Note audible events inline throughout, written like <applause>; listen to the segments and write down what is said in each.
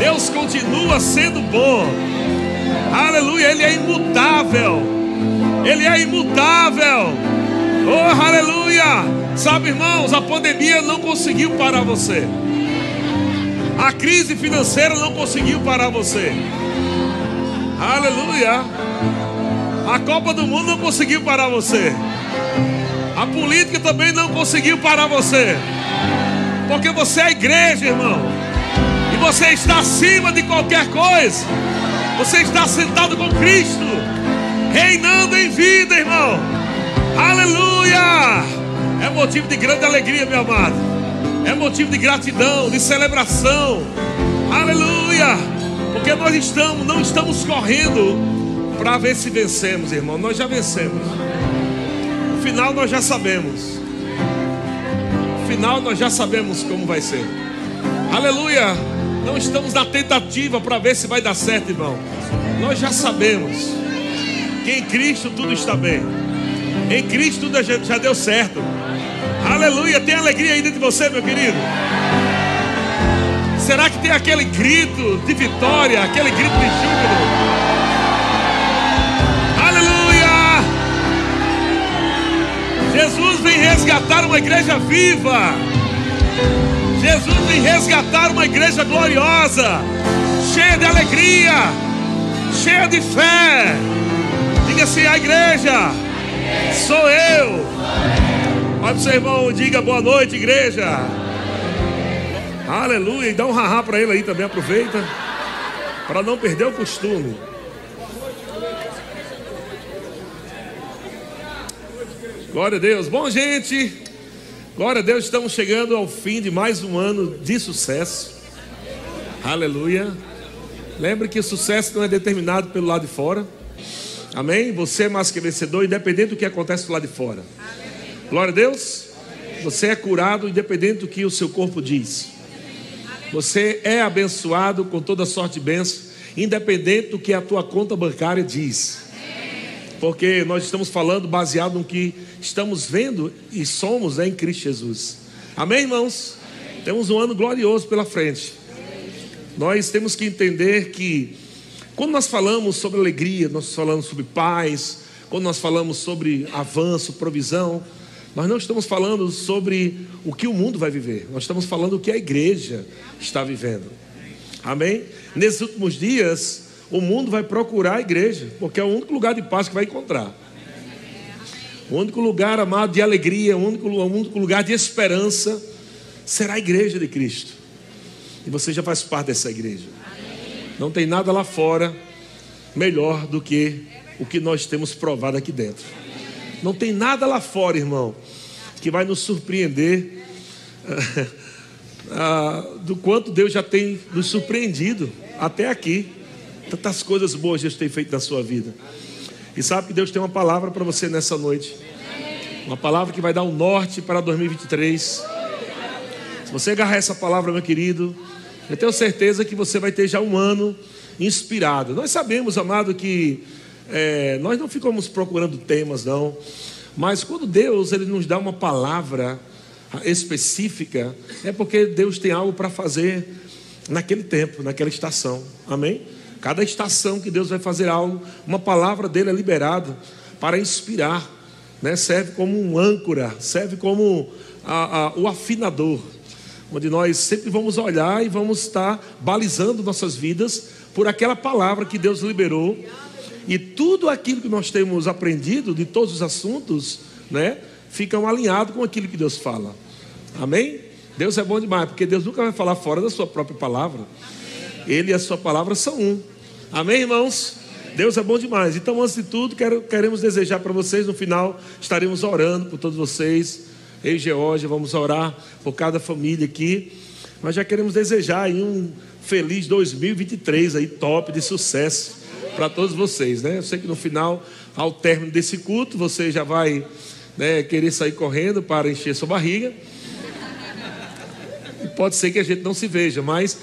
Deus continua sendo bom. Aleluia, Ele é imutável. Ele é imutável. Oh, aleluia. Sabe, irmãos, a pandemia não conseguiu parar você. A crise financeira não conseguiu parar você. Aleluia. A Copa do Mundo não conseguiu parar você. A política também não conseguiu parar você. Porque você é igreja, irmão. Você está acima de qualquer coisa. Você está sentado com Cristo, reinando em vida, irmão. Aleluia! É motivo de grande alegria, meu amado. É motivo de gratidão, de celebração. Aleluia! Porque nós estamos, não estamos correndo para ver se vencemos, irmão. Nós já vencemos. O final nós já sabemos. O final nós já sabemos como vai ser. Aleluia! Não estamos na tentativa para ver se vai dar certo, irmão. Nós já sabemos que em Cristo tudo está bem. Em Cristo tudo já deu certo. Aleluia. Tem alegria aí dentro de você, meu querido? Será que tem aquele grito de vitória, aquele grito de júbilo? Aleluia! Jesus vem resgatar uma igreja viva. Jesus vem resgatar uma igreja gloriosa, cheia de alegria, cheia de fé. Diga assim: a igreja sou eu. Olha para o seu irmão, diga boa noite, igreja. Aleluia. E dá um rará para ele aí também, aproveita. Para não perder o costume. Glória a Deus. Bom, gente. Glória a Deus, estamos chegando ao fim de mais um ano de sucesso. Aleluia. Lembre que o sucesso não é determinado pelo lado de fora. Amém? Você é mais que vencedor, independente do que acontece do lado de fora. Glória a Deus. Você é curado, independente do que o seu corpo diz. Você é abençoado com toda sorte de bênção, independente do que a tua conta bancária diz. Porque nós estamos falando baseado no que estamos vendo e somos né, em Cristo Jesus. Amém, irmãos? Amém. Temos um ano glorioso pela frente. Nós temos que entender que quando nós falamos sobre alegria, nós falamos sobre paz, quando nós falamos sobre avanço, provisão, nós não estamos falando sobre o que o mundo vai viver, nós estamos falando o que a igreja está vivendo. Amém? Nesses últimos dias, o mundo vai procurar a igreja, porque é o único lugar de paz que vai encontrar. O único lugar, amado, de alegria, o único, o único lugar de esperança será a igreja de Cristo. E você já faz parte dessa igreja. Não tem nada lá fora melhor do que o que nós temos provado aqui dentro. Não tem nada lá fora, irmão, que vai nos surpreender <laughs> ah, do quanto Deus já tem nos surpreendido até aqui. Tantas coisas boas Deus tem feito na sua vida. E sabe que Deus tem uma palavra para você nessa noite. Uma palavra que vai dar um norte para 2023. Se você agarrar essa palavra, meu querido, eu tenho certeza que você vai ter já um ano inspirado. Nós sabemos, amado, que é, nós não ficamos procurando temas, não. Mas quando Deus ele nos dá uma palavra específica, é porque Deus tem algo para fazer naquele tempo, naquela estação. Amém? Cada estação que Deus vai fazer algo, uma palavra dele é liberada para inspirar, né? serve como um âncora, serve como a, a, o afinador, onde nós sempre vamos olhar e vamos estar balizando nossas vidas por aquela palavra que Deus liberou. E tudo aquilo que nós temos aprendido de todos os assuntos, né, ficam alinhados com aquilo que Deus fala. Amém? Deus é bom demais, porque Deus nunca vai falar fora da sua própria palavra. Ele e a sua palavra são um. Amém, irmãos? Deus é bom demais. Então, antes de tudo, quero, queremos desejar para vocês, no final, estaremos orando por todos vocês. Eu e Georgia, vamos orar por cada família aqui. Mas já queremos desejar aí um feliz 2023 aí, top de sucesso para todos vocês, né? Eu sei que no final, ao término desse culto, você já vai né, querer sair correndo para encher sua barriga. E pode ser que a gente não se veja, mas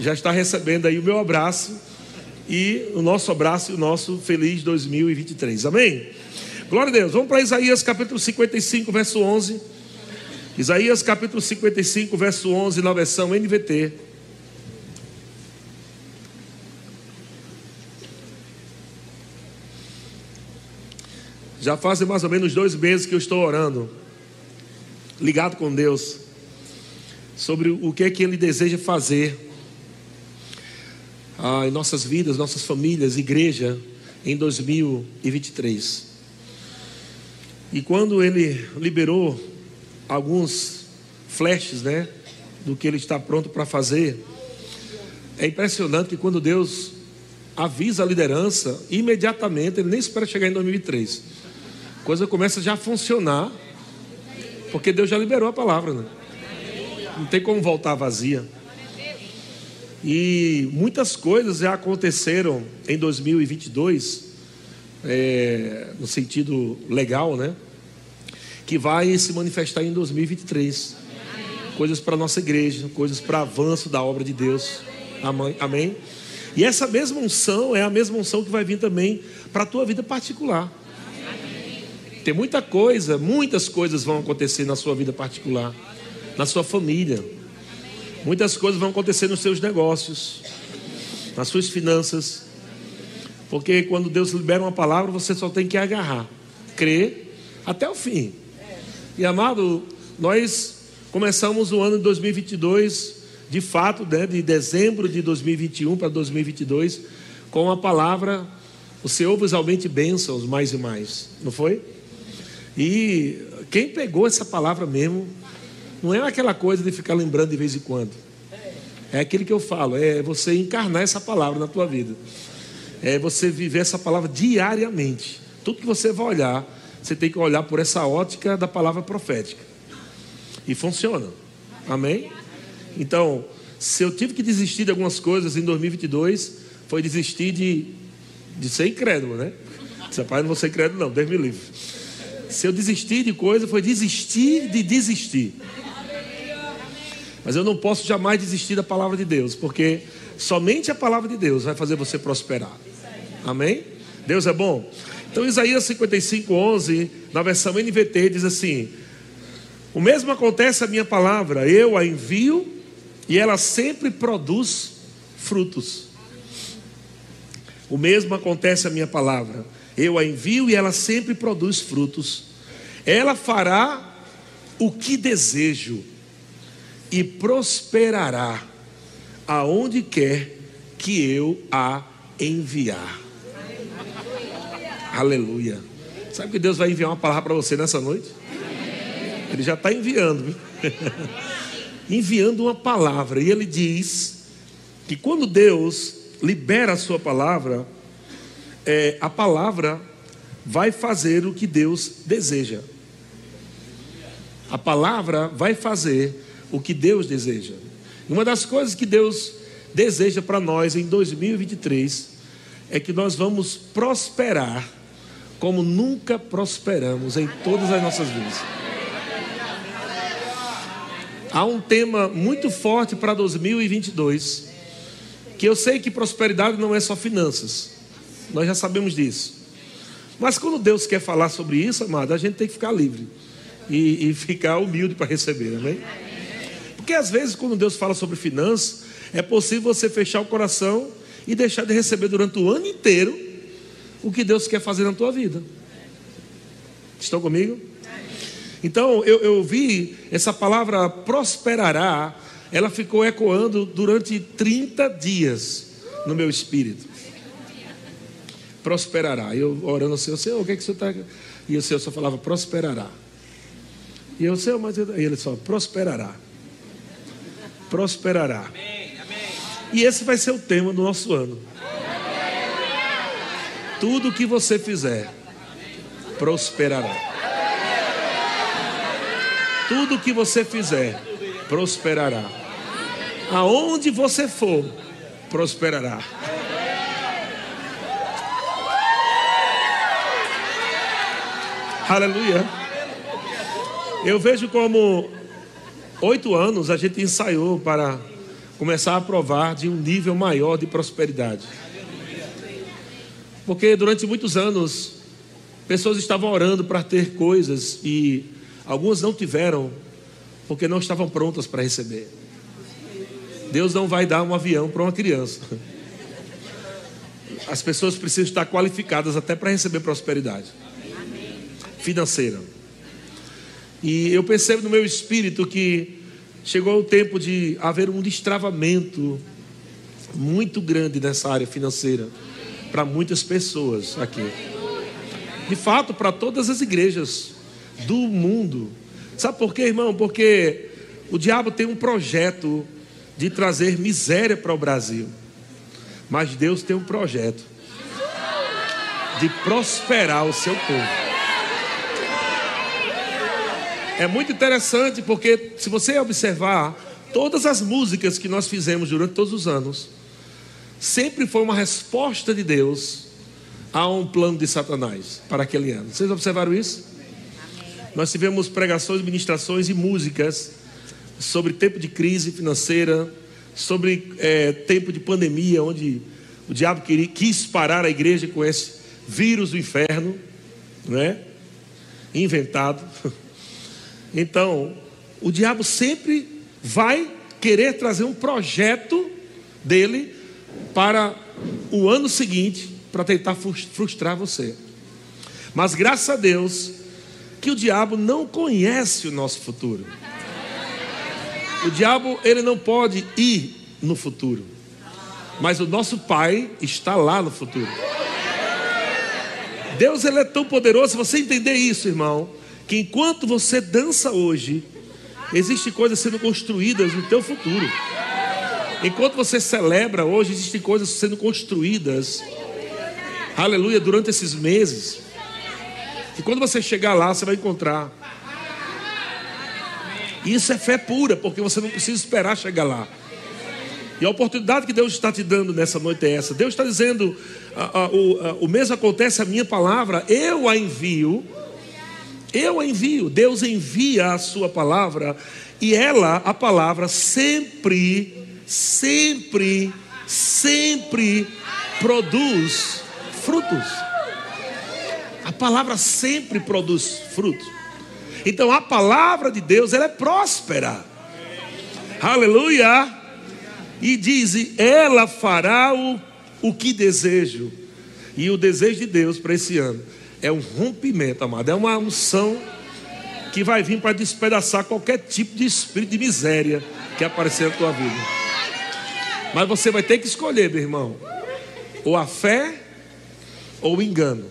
já está recebendo aí o meu abraço e o nosso abraço e o nosso feliz 2023. Amém? Glória a Deus. Vamos para Isaías capítulo 55, verso 11. Isaías capítulo 55, verso 11, na versão NVT. Já fazem mais ou menos dois meses que eu estou orando, ligado com Deus, sobre o que é que Ele deseja fazer ah, em nossas vidas, nossas famílias, igreja, em 2023. E quando Ele liberou alguns flashes, né, do que Ele está pronto para fazer, é impressionante que quando Deus avisa a liderança, imediatamente, ele nem espera chegar em 2003 a coisa começa já a funcionar, porque Deus já liberou a palavra, né? Não tem como voltar vazia. E muitas coisas já aconteceram em 2022, é, no sentido legal, né? Que vai se manifestar em 2023. Coisas para a nossa igreja, coisas para avanço da obra de Deus. Amém? E essa mesma unção é a mesma unção que vai vir também para a tua vida particular. Tem muita coisa, muitas coisas vão acontecer na sua vida particular, na sua família. Muitas coisas vão acontecer nos seus negócios, nas suas finanças. Porque quando Deus libera uma palavra, você só tem que agarrar, crer até o fim. E amado, nós começamos o ano de 2022, de fato, né, de dezembro de 2021 para 2022, com a palavra: O Senhor vos aumente bênçãos mais e mais. Não foi? E quem pegou essa palavra mesmo, não é aquela coisa de ficar lembrando de vez em quando. É aquilo que eu falo, é você encarnar essa palavra na tua vida. É você viver essa palavra diariamente. Tudo que você vai olhar, você tem que olhar por essa ótica da palavra profética. E funciona. Amém? Então, se eu tive que desistir de algumas coisas em 2022, foi desistir de, de ser incrédulo, né? Seu pai não vou ser incrédulo, não, Deus me livre. Se eu desistir de coisa, foi desistir de desistir. Mas eu não posso jamais desistir da palavra de Deus, porque somente a palavra de Deus vai fazer você prosperar. Amém? Deus é bom? Então, Isaías 55, 11, na versão NVT, diz assim: O mesmo acontece a minha palavra, eu a envio e ela sempre produz frutos. O mesmo acontece a minha palavra eu a envio e ela sempre produz frutos. Ela fará o que desejo e prosperará aonde quer que eu a enviar. Aleluia. Aleluia. Sabe que Deus vai enviar uma palavra para você nessa noite? Ele já está enviando, <laughs> enviando uma palavra. E ele diz que quando Deus libera a sua palavra, é, a palavra vai fazer o que Deus deseja. A palavra vai fazer o que Deus deseja. Uma das coisas que Deus deseja para nós em 2023 é que nós vamos prosperar como nunca prosperamos em todas as nossas vidas. Há um tema muito forte para 2022, que eu sei que prosperidade não é só finanças. Nós já sabemos disso. Mas quando Deus quer falar sobre isso, amado, a gente tem que ficar livre e, e ficar humilde para receber, amém? Porque às vezes, quando Deus fala sobre finanças, é possível você fechar o coração e deixar de receber durante o ano inteiro o que Deus quer fazer na tua vida. Estão comigo? Então, eu, eu vi essa palavra prosperará, ela ficou ecoando durante 30 dias no meu espírito prosperará. Eu orando ao Senhor, o que é que Senhor está. E o Senhor só falava, prosperará. E eu, Senhor, mas e ele só, prosperará. Prosperará. E esse vai ser o tema do nosso ano. Tudo que você fizer, prosperará. Tudo que você fizer, prosperará. Aonde você for, prosperará. Aleluia. Eu vejo como oito anos a gente ensaiou para começar a provar de um nível maior de prosperidade. Porque durante muitos anos, pessoas estavam orando para ter coisas e algumas não tiveram, porque não estavam prontas para receber. Deus não vai dar um avião para uma criança. As pessoas precisam estar qualificadas até para receber prosperidade. financeira. E eu percebo no meu espírito que chegou o tempo de haver um destravamento muito grande nessa área financeira para muitas pessoas aqui. De fato, para todas as igrejas do mundo. Sabe por quê, irmão? Porque o diabo tem um projeto de trazer miséria para o Brasil. Mas Deus tem um projeto de prosperar o seu povo. É muito interessante porque, se você observar, todas as músicas que nós fizemos durante todos os anos, sempre foi uma resposta de Deus a um plano de Satanás para aquele ano. Vocês observaram isso? Nós tivemos pregações, ministrações e músicas sobre tempo de crise financeira, sobre é, tempo de pandemia, onde o diabo queria, quis parar a igreja com esse vírus do inferno, né? Inventado. <laughs> Então, o diabo sempre vai querer trazer um projeto dele para o ano seguinte, para tentar frustrar você. Mas graças a Deus que o diabo não conhece o nosso futuro. O diabo, ele não pode ir no futuro. Mas o nosso Pai está lá no futuro. Deus ele é tão poderoso, você entender isso, irmão, que enquanto você dança hoje, existem coisas sendo construídas no teu futuro. Enquanto você celebra hoje, existem coisas sendo construídas. Aleluia, durante esses meses. E quando você chegar lá, você vai encontrar. Isso é fé pura, porque você não precisa esperar chegar lá. E a oportunidade que Deus está te dando nessa noite é essa. Deus está dizendo: o, o mesmo acontece a minha palavra, eu a envio eu envio, Deus envia a sua palavra e ela, a palavra, sempre, sempre, sempre produz frutos. A palavra sempre produz frutos. Então a palavra de Deus, ela é próspera. Aleluia! E diz: ela fará o, o que desejo. E o desejo de Deus para esse ano é um rompimento, amado. É uma unção que vai vir para despedaçar qualquer tipo de espírito de miséria que aparecer na tua vida. Mas você vai ter que escolher, meu irmão, ou a fé ou o engano.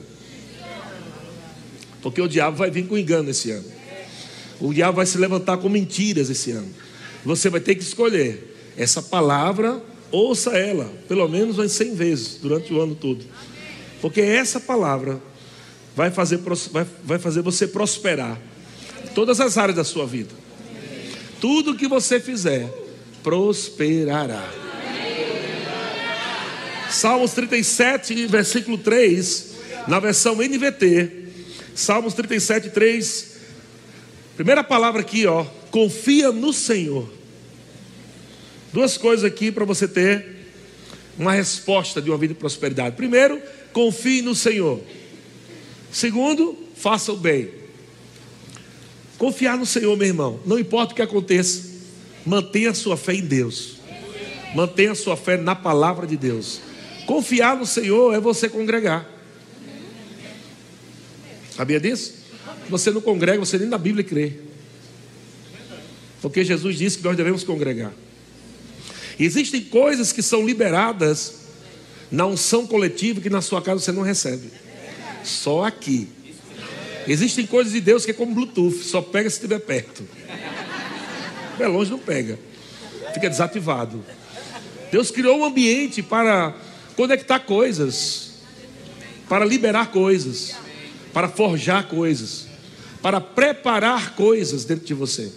Porque o diabo vai vir com engano esse ano. O diabo vai se levantar com mentiras esse ano. Você vai ter que escolher essa palavra, ouça ela, pelo menos umas 100 vezes durante o ano todo. Porque essa palavra vai fazer, vai, vai fazer você prosperar todas as áreas da sua vida. Tudo que você fizer, prosperará. Salmos 37, versículo 3, na versão NVT. Salmos 37, 3. Primeira palavra aqui, ó. Confia no Senhor. Duas coisas aqui para você ter uma resposta de uma vida de prosperidade. Primeiro, confie no Senhor. Segundo, faça o bem. Confiar no Senhor, meu irmão, não importa o que aconteça, mantenha a sua fé em Deus, mantenha a sua fé na palavra de Deus. Confiar no Senhor é você congregar. Sabia disso? Você não congrega, você nem na Bíblia crê. Porque Jesus disse que nós devemos congregar. Existem coisas que são liberadas na unção coletiva que na sua casa você não recebe. Só aqui. Existem coisas de Deus que é como Bluetooth, só pega se estiver perto. É longe não pega. Fica desativado. Deus criou um ambiente para conectar coisas, para liberar coisas, para forjar coisas, para preparar coisas dentro de você.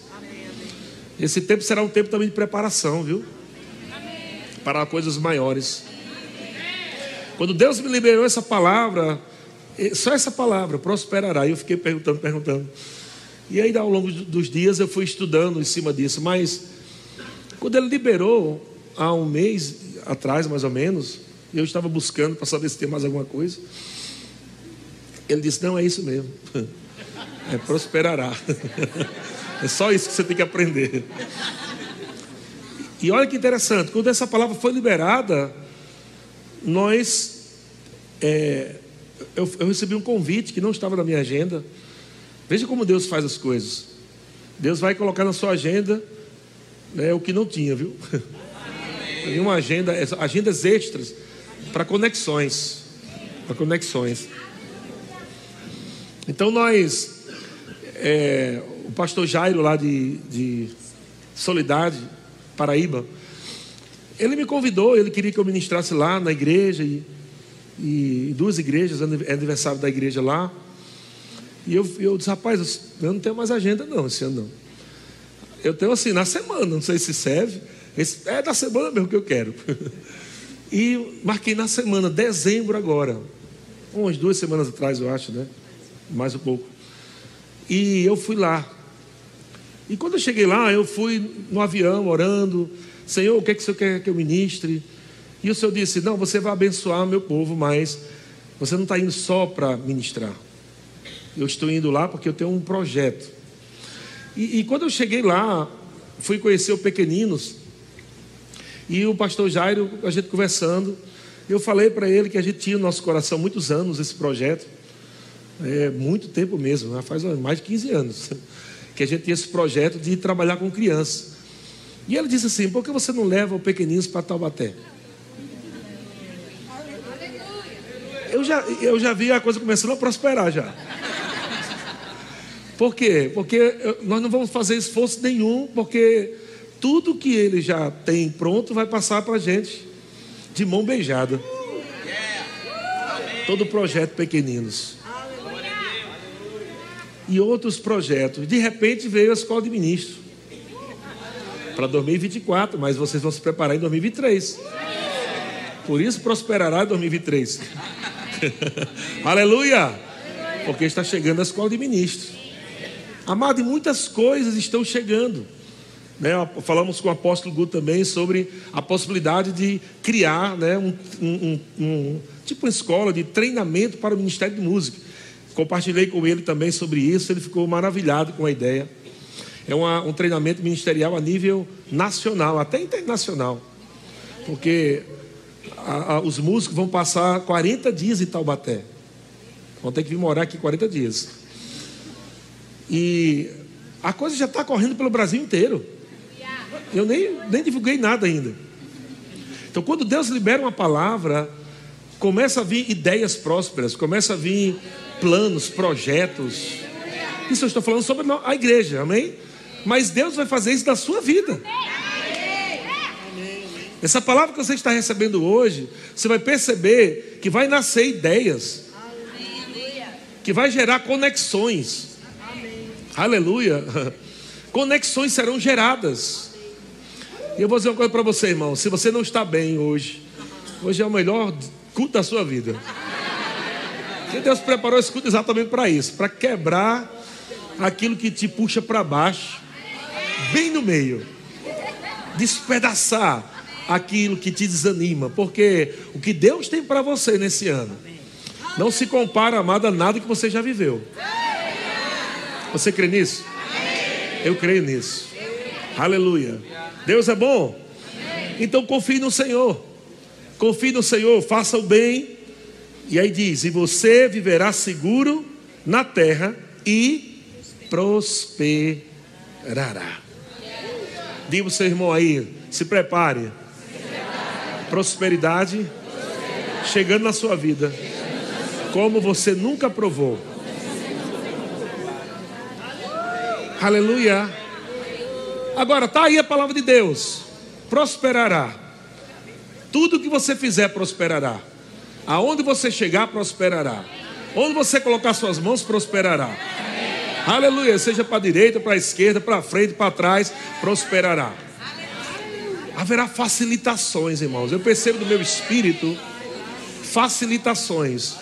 Esse tempo será um tempo também de preparação, viu? Para coisas maiores. Quando Deus me liberou essa palavra, só essa palavra, prosperará. E eu fiquei perguntando, perguntando. E aí, ao longo dos dias, eu fui estudando em cima disso. Mas, quando ele liberou, há um mês atrás, mais ou menos, eu estava buscando para saber se tem mais alguma coisa. Ele disse: Não, é isso mesmo. <laughs> É prosperará. <laughs> É só isso que você tem que aprender. E olha que interessante, quando essa palavra foi liberada, nós é, eu, eu, recebi um convite que não estava na minha agenda Veja como Deus faz as coisas. Deus vai colocar na sua agenda né, o que não tinha, viu? <laughs> Tem uma agenda, agendas extras para conexões. Para conexões. Então nós, é, o pastor Jairo lá de, de Solidade, Paraíba, ele me convidou, ele queria que eu ministrasse lá na igreja, e, e duas igrejas, é aniversário da igreja lá. E eu, eu disse, rapaz, eu não tenho mais agenda não esse ano não. Eu tenho assim, na semana, não sei se serve. Esse, é da semana mesmo que eu quero. <laughs> e marquei na semana, dezembro agora. Umas duas semanas atrás, eu acho, né? Mais um pouco. E eu fui lá. E quando eu cheguei lá, eu fui no avião orando. Senhor, o que, é que o Senhor quer que eu ministre? E o Senhor disse: Não, você vai abençoar meu povo, mas você não está indo só para ministrar. Eu estou indo lá porque eu tenho um projeto. E, e, quando eu cheguei lá, fui conhecer o Pequeninos. E o pastor Jairo, a gente conversando, eu falei para ele que a gente tinha no nosso coração muitos anos esse projeto. É, muito tempo mesmo, né? faz mais de 15 anos. <laughs> Que a gente tinha esse projeto de trabalhar com crianças. E ele disse assim: por que você não leva o Pequeninos para Taubaté? Eu já, eu já vi a coisa começando a prosperar já. Por quê? Porque nós não vamos fazer esforço nenhum, porque tudo que ele já tem pronto vai passar para a gente de mão beijada. Todo projeto pequeninos. E outros projetos. De repente veio a escola de ministro. Para 2024, mas vocês vão se preparar em 2023. Por isso prosperará em 2023. <laughs> Aleluia! Porque está chegando a escola de ministros. Amado, e muitas coisas estão chegando. Né? Falamos com o apóstolo Gu também sobre a possibilidade de criar né, um, um, um, tipo uma escola de treinamento para o Ministério de Música. Compartilhei com ele também sobre isso, ele ficou maravilhado com a ideia. É uma, um treinamento ministerial a nível nacional, até internacional. Porque a, a, os músicos vão passar 40 dias em Taubaté. Vão ter que vir morar aqui 40 dias. E a coisa já está correndo pelo Brasil inteiro. Eu nem, nem divulguei nada ainda. Então, quando Deus libera uma palavra, começa a vir ideias prósperas, começa a vir planos, projetos. Isso eu estou falando sobre a igreja, amém? Mas Deus vai fazer isso na sua vida. Essa palavra que você está recebendo hoje, você vai perceber que vai nascer ideias, que vai gerar conexões. Aleluia. <laughs> Conexões serão geradas. E eu vou dizer uma coisa para você, irmão. Se você não está bem hoje, hoje é o melhor culto da sua vida. Que Deus preparou esse culto exatamente para isso para quebrar aquilo que te puxa para baixo, bem no meio, despedaçar aquilo que te desanima, porque o que Deus tem para você nesse ano não se compara, amado, a nada que você já viveu. Você crê nisso? Eu creio nisso. Aleluia. Deus é bom. Então confie no Senhor. Confie no Senhor, faça o bem. E aí diz: E você viverá seguro na terra e prosperará. Diga o seu irmão aí: se prepare. Prosperidade chegando na sua vida, como você nunca provou. Aleluia. Agora, está aí a palavra de Deus: prosperará. Tudo que você fizer prosperará. Aonde você chegar, prosperará. Onde você colocar suas mãos, prosperará. Aleluia. Seja para a direita, para a esquerda, para frente, para trás, prosperará. Haverá facilitações, irmãos. Eu percebo no meu espírito facilitações.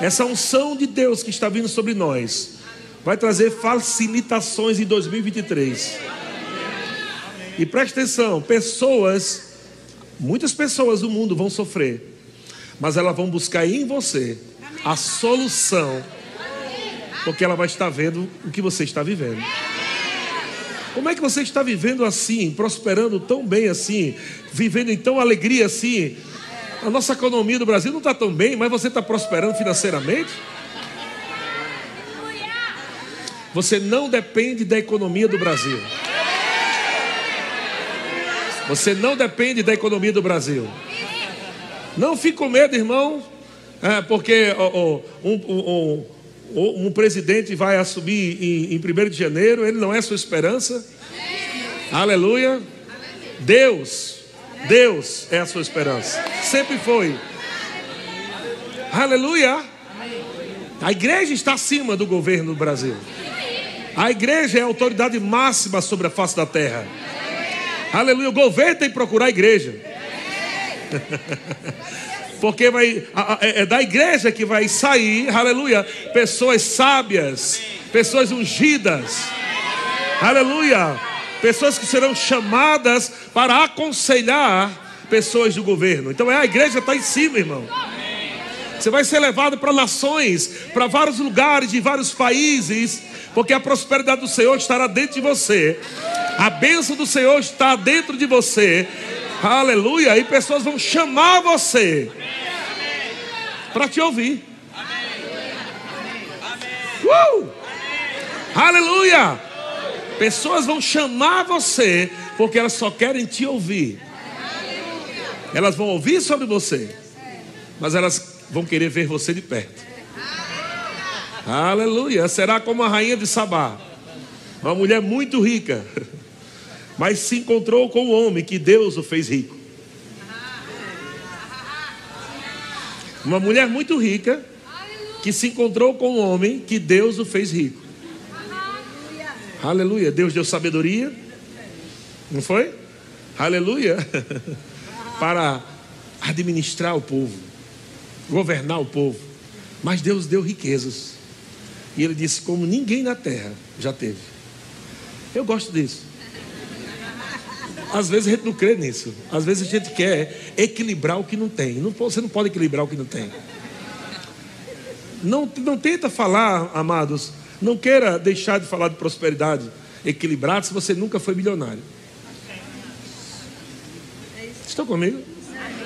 Essa unção de Deus que está vindo sobre nós vai trazer facilitações em 2023. E preste atenção: pessoas, muitas pessoas do mundo vão sofrer, mas elas vão buscar em você a solução, porque ela vai estar vendo o que você está vivendo. Como é que você está vivendo assim, prosperando tão bem assim, vivendo em tão alegria assim? A nossa economia do Brasil não está tão bem, mas você está prosperando financeiramente? Você não depende da economia do Brasil. Você não depende da economia do Brasil. Não fique com medo, irmão, é, porque oh, oh, um, um, um, presidente vai assumir em, em 1 de janeiro, ele não é sua esperança. Aleluia. Deus, Deus é a sua esperança. Sempre foi. Aleluia. A igreja está acima do governo do Brasil. A igreja é a autoridade máxima sobre a face da terra. Aleluia. O governo tem que procurar a igreja. <laughs> Porque vai, é, é da igreja que vai sair, aleluia, pessoas sábias, pessoas ungidas, aleluia, pessoas que serão chamadas para aconselhar pessoas do governo. Então é a igreja está em cima, irmão. Você vai ser levado para nações, para vários lugares, de vários países, porque a prosperidade do Senhor estará dentro de você, a bênção do Senhor está dentro de você, aleluia, e pessoas vão chamar você para te ouvir. Uh! Aleluia! Pessoas vão chamar você porque elas só querem te ouvir. Elas vão ouvir sobre você, mas elas vão querer ver você de perto. Aleluia! Será como a rainha de Sabá, uma mulher muito rica, mas se encontrou com um homem que Deus o fez rico. Uma mulher muito rica que se encontrou com um homem que Deus o fez rico. Aleluia. Deus deu sabedoria. Não foi? Aleluia. <laughs> Para administrar o povo, governar o povo. Mas Deus deu riquezas. E ele disse: como ninguém na terra já teve. Eu gosto disso. Às vezes a gente não crê nisso. Às vezes a gente quer equilibrar o que não tem. Não, você não pode equilibrar o que não tem. Não, não tenta falar, amados. Não queira deixar de falar de prosperidade equilibrada se você nunca foi milionário. Estão comigo?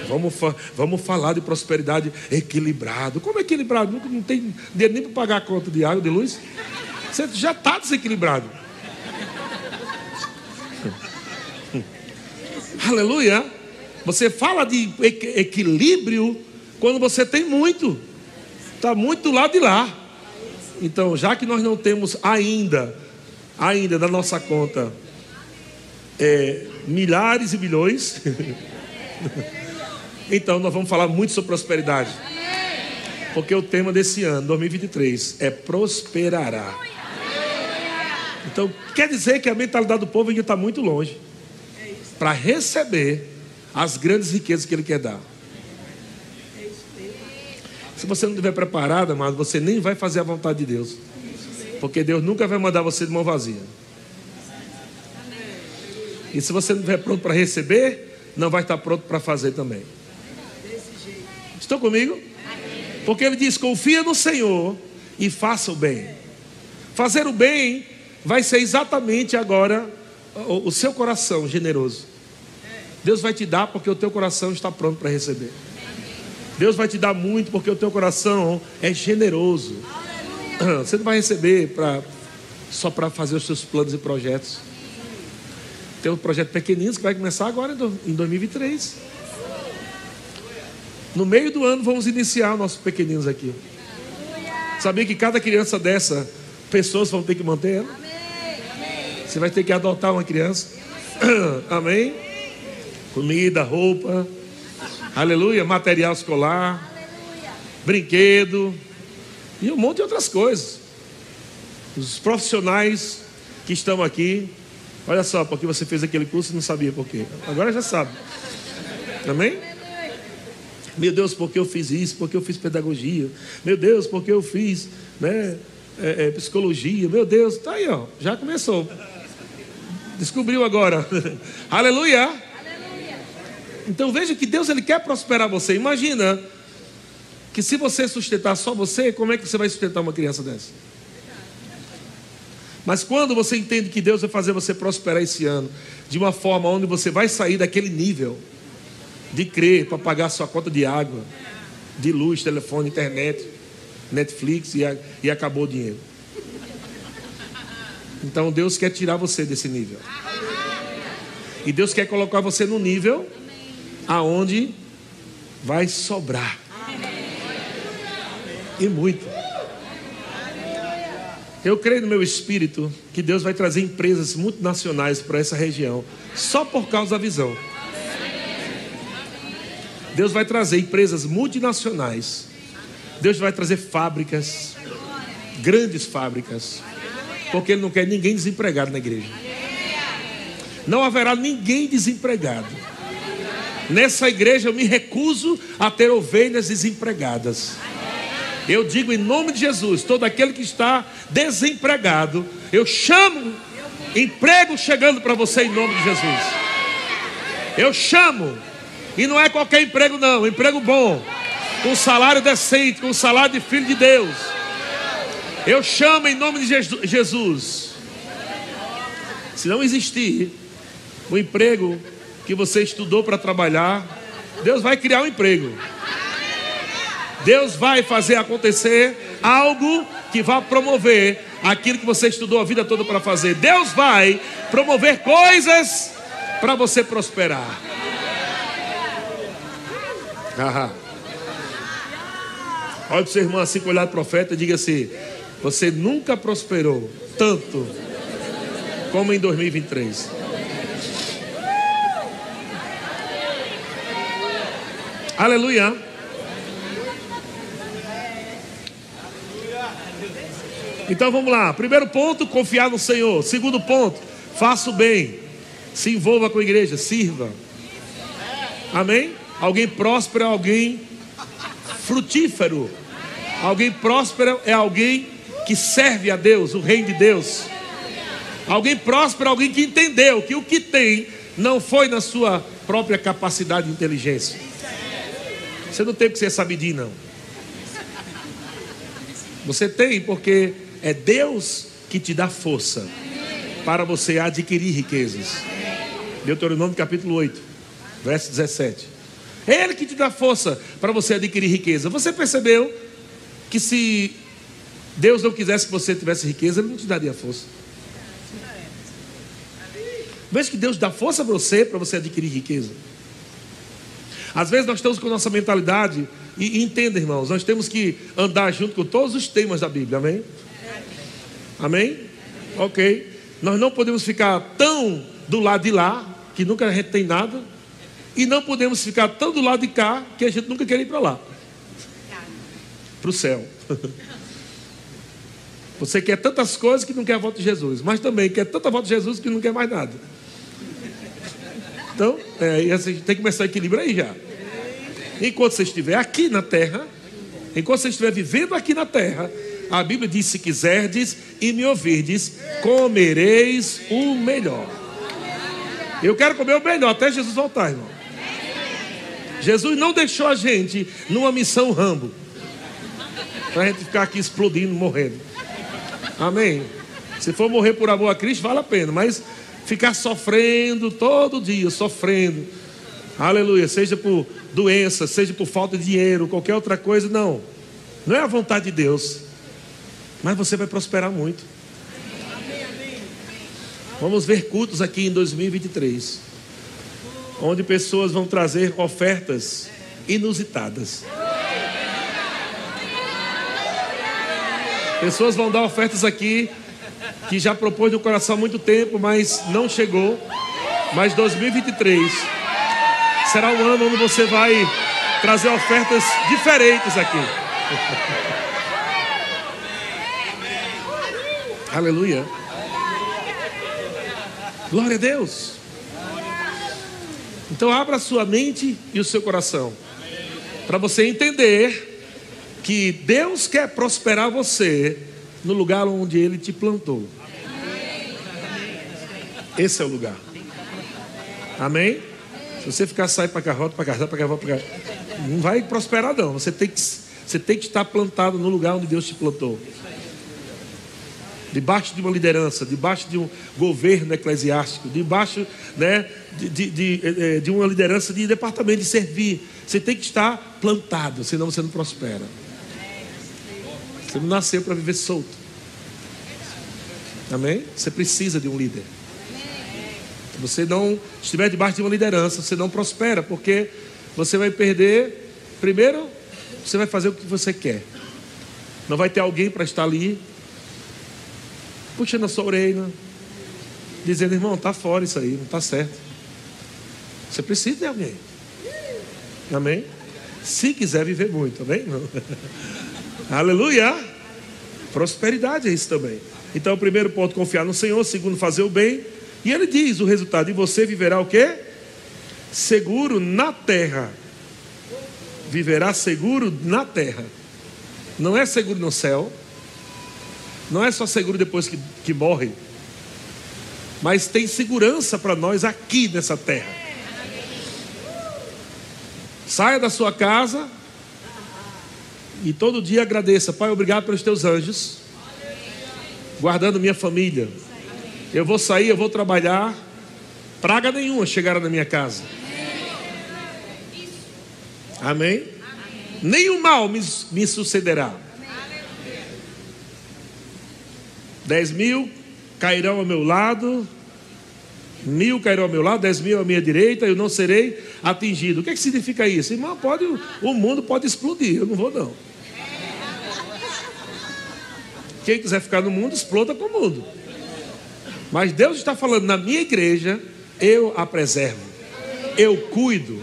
Vamos, vamos falar de prosperidade equilibrado. Como é equilibrado? Nunca não tem dinheiro nem para pagar a conta de água, de luz. Você já está desequilibrado. Aleluia. Você fala de equilíbrio quando você tem muito. Está muito do lado de lá. Então, já que nós não temos ainda, ainda na nossa conta, é, milhares e milhões, <laughs> então nós vamos falar muito sobre prosperidade. Porque o tema desse ano, 2023, é prosperará. Então, quer dizer que a mentalidade do povo ainda está muito longe para receber as grandes riquezas que Ele quer dar. Se você não estiver preparado, amado, você nem vai fazer a vontade de Deus. Porque Deus nunca vai mandar você de mão vazia. E se você não estiver pronto para receber, não vai estar pronto para fazer também. Estão comigo? Porque ele diz: confia no Senhor e faça o bem. Fazer o bem vai ser exatamente agora o, seu coração generoso. Deus vai te dar porque o teu coração está pronto para receber. Deus vai te dar muito porque o teu coração é generoso. <clears throat> Você não vai receber pra, só para fazer os seus planos e projetos. Tem um projeto pequenino que vai começar agora em 2023. No meio do ano vamos iniciar nossos pequeninos aqui. Sabia que cada criança dessa, pessoas vão ter que manter ela? Você vai ter que adotar uma criança. <clears throat> Amém? Comida, roupa. Aleluia. Material escolar. Aleluia. Brinquedo. E um monte de outras coisas. Os profissionais que estão aqui. Olha só, porque você fez aquele curso e não sabia por quê. Agora já sabe. Amém? Meu Deus, porque eu fiz isso? Porque eu fiz pedagogia? Meu Deus, porque eu fiz né, é, é, psicologia? Meu Deus, tá aí, ó. Já começou. Descobriu agora. <laughs> Aleluia. Aleluia. Então veja que Deus ele quer prosperar você. Imagina que se você sustentar só você, como é que você vai sustentar uma criança dessa? Mas quando você entende que Deus vai fazer você prosperar esse ano, de uma forma onde você vai sair daquele nível de crer para pagar sua conta de água, de luz, telefone, internet, Netflix e, e acabou o dinheiro. Então Deus quer tirar você desse nível. E Deus quer colocar você no nível aonde vai sobrar. E muito. Eu creio no meu espírito que Deus vai trazer empresas multinacionais para essa região, só por causa da visão. Deus vai trazer empresas multinacionais. Deus vai trazer fábricas, grandes fábricas, porque Ele não quer ninguém desempregado na igreja. Não haverá ninguém desempregado. Nessa igreja eu me recuso a ter ovelhas desempregadas. Eu digo em nome de Jesus, todo aquele que está desempregado, eu chamo emprego chegando para você em nome de Jesus. Eu chamo, e não é qualquer emprego, não, emprego bom, com salário decente, com salário de filho de Deus. Eu chamo em nome de Jesus. Se não existir o emprego que você estudou para trabalhar, Deus vai criar um emprego. Deus vai fazer acontecer algo que vai promover aquilo que você estudou a vida toda para fazer. Deus vai promover coisas para você prosperar. Olha para o seu irmão assim com olhar profeta e diga assim: Você nunca prosperou tanto como em 2023. Aleluia. Então vamos lá. Primeiro ponto, confiar no Senhor. Segundo ponto, faça o bem. Se envolva com a igreja, sirva. Amém? Alguém próspero é alguém frutífero. Alguém próspero é alguém que serve a Deus, o reino de Deus. Alguém próspero é alguém que entendeu que o que tem não foi na sua própria capacidade de inteligência. Você não tem que ser sabidinho, não. Você tem porque é Deus que te dá força para você adquirir riquezas. Deuteronômio capítulo 8, verso 17. É Ele que te dá força para você adquirir riqueza. Você percebeu que se Deus não quisesse que você tivesse riqueza, Ele não te daria força. Veja que Deus dá força para você para você adquirir riqueza. Às vezes nós estamos com nossa mentalidade, e, e entenda, irmãos, nós temos que andar junto com todos os temas da Bíblia, amém? Amém? Ok. Nós não podemos ficar tão do lado de lá, que nunca a gente tem nada, e não podemos ficar tão do lado de cá, que a gente nunca quer ir para lá para o céu. <laughs> Você quer tantas coisas que não quer a volta de Jesus, mas também quer tanta volta de Jesus que não quer mais nada. Então, é, assim, tem que começar a equilibrar aí já. Enquanto você estiver aqui na terra, enquanto você estiver vivendo aqui na terra, a Bíblia diz: se quiserdes e me ouvirdes, comereis o melhor. Eu quero comer o melhor até Jesus voltar, irmão. Jesus não deixou a gente numa missão rambo. Para a gente ficar aqui explodindo, morrendo. Amém? Se for morrer por amor a Cristo, vale a pena. Mas ficar sofrendo todo dia, sofrendo. Aleluia, seja por doença, seja por falta de dinheiro, qualquer outra coisa, não. Não é a vontade de Deus. Mas você vai prosperar muito. Vamos ver cultos aqui em 2023, onde pessoas vão trazer ofertas inusitadas. Pessoas vão dar ofertas aqui que já propôs no coração há muito tempo, mas não chegou. Mas 2023 será um ano onde você vai trazer ofertas diferentes aqui. <laughs> Aleluia. Glória a Deus. Então abra sua mente e o seu coração para você entender que Deus quer prosperar você no lugar onde Ele te plantou. Esse é o lugar. Amém? Se você ficar sair para volta para cá, para volta para cá, não vai prosperar não. Você tem que você tem que estar plantado no lugar onde Deus te plantou. Debaixo de uma liderança, debaixo de um governo eclesiástico, debaixo né, de, de, de, eh, de uma liderança de departamento de servir. Você tem que estar plantado, senão você não prospera. Você não nasceu para viver solto. Amém? Você precisa de um líder. Se você não estiver debaixo de uma liderança, você não prospera, porque você vai perder. Primeiro, você vai fazer o que você quer. Não vai ter alguém para estar ali, puxando a sua orelha, dizendo, irmão, está fora isso aí, não está certo. Você precisa de alguém. Amém? Se quiser viver muito, amém? <laughs> Aleluia! Prosperidade é isso também. Então, o primeiro ponto, confiar no Senhor. Segundo, fazer o bem. E ele diz o resultado: e você viverá o quê? Seguro na terra. Viverá seguro na terra. Não é seguro no céu. Não é só seguro depois que, que morre. Mas tem segurança para nós aqui nessa terra. Saia da sua casa e todo dia agradeça. Pai, obrigado pelos teus anjos, guardando minha família. Eu vou sair, eu vou trabalhar. Praga nenhuma chegará na minha casa. Amém? Nenhum mal me, me sucederá. Dez mil cairão ao meu lado, mil cairão ao meu lado, dez mil à minha direita, eu não serei atingido. O que, é que significa isso? Irmão, pode, o mundo pode explodir, eu não vou não. Quem quiser ficar no mundo, exploda com o mundo. Mas Deus está falando, na minha igreja, eu a preservo, eu cuido,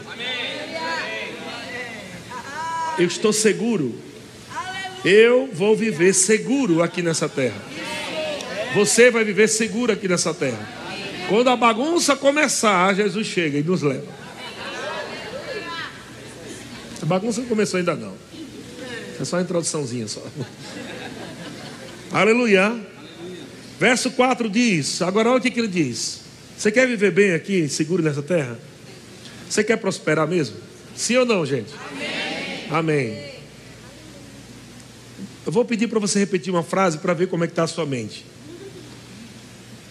eu estou seguro, eu vou viver seguro aqui nessa terra. Você vai viver seguro aqui nessa terra. Quando a bagunça começar, Jesus chega e nos leva. A bagunça não começou ainda não. É só uma introduçãozinha só. Aleluia. Verso 4 diz: Agora olha o que, que ele diz. Você quer viver bem aqui, seguro nessa terra? Você quer prosperar mesmo? Sim ou não, gente? Amém. Amém. Eu vou pedir para você repetir uma frase para ver como é que está a sua mente.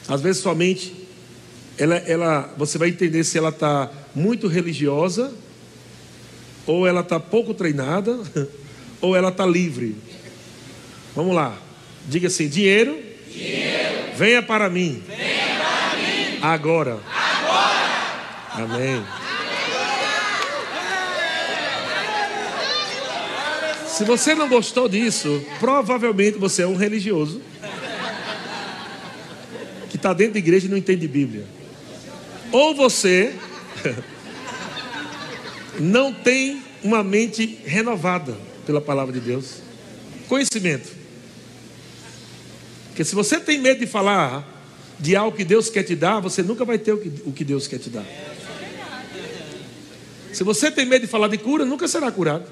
Às vezes sua mente ela, ela, você vai entender se ela está muito religiosa, ou ela está pouco treinada, <laughs> ou ela está livre. Vamos lá. Diga assim: dinheiro, dinheiro. Venha, para mim. venha para mim. Agora. Agora. Amém. Se você não gostou disso, provavelmente você é um religioso que está dentro da igreja e não entende Bíblia. Ou você <laughs> não tem uma mente renovada pela palavra de Deus. Conhecimento. Porque se você tem medo de falar de algo que Deus quer te dar, você nunca vai ter o que, Deus quer te dar. Se você tem medo de falar de cura, nunca será curado.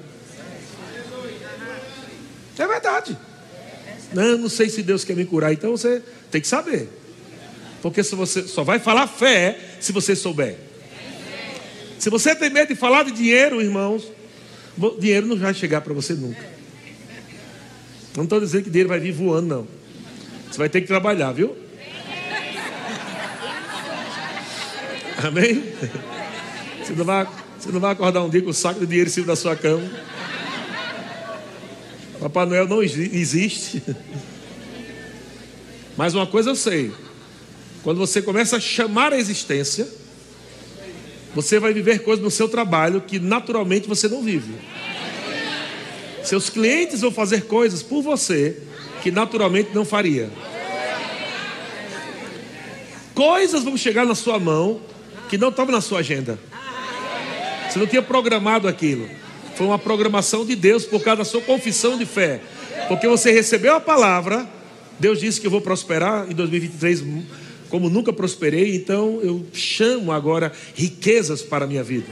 É verdade. Não, não sei se Deus quer me curar, então você tem que saber. Porque se você só vai falar fé se você souber. Se você tem medo de falar de dinheiro, irmãos, dinheiro não vai chegar para você nunca. Não estou dizendo que dinheiro vai vir voando, não. Você vai ter que trabalhar, viu? Amém? Você não vai, você não vai acordar um dia com o saco de dinheiro em cima da sua cama. Papai Noel não existe. Mas uma coisa eu sei: quando você começa a chamar a existência, você vai viver coisas no seu trabalho que naturalmente você não vive. Seus clientes vão fazer coisas por você que naturalmente não faria. Coisas vão chegar na sua mão que não estavam na sua agenda. Você não tinha programado aquilo. Foi uma programação de Deus por causa da sua confissão de fé. Porque você recebeu a palavra, Deus disse que eu vou prosperar em 2023 como nunca prosperei, então eu chamo agora riquezas para a minha vida.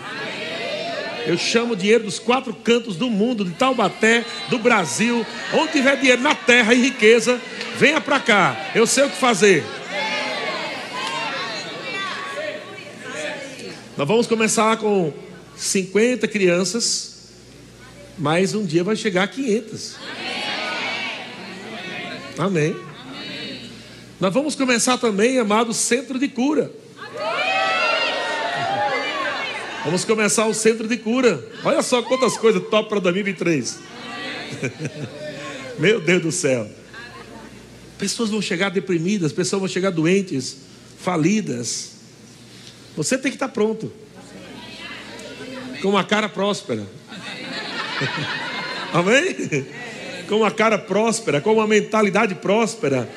Eu chamo dinheiro dos quatro cantos do mundo, de Taubaté, do Brasil, onde tiver dinheiro na terra e riqueza, venha para cá. Eu sei o que fazer. Nós vamos começar com 50 crianças, mas um dia vai chegar a 500. Amém. Nós vamos começar também, amado, centro de cura. Vamos começar o centro de cura. Olha só quantas coisas top para 2023. <laughs> Meu Deus do céu. Pessoas vão chegar deprimidas, pessoas vão chegar doentes, falidas. Você tem que estar pronto. Com uma cara próspera. <laughs> Amém? Com uma cara próspera, com uma mentalidade próspera.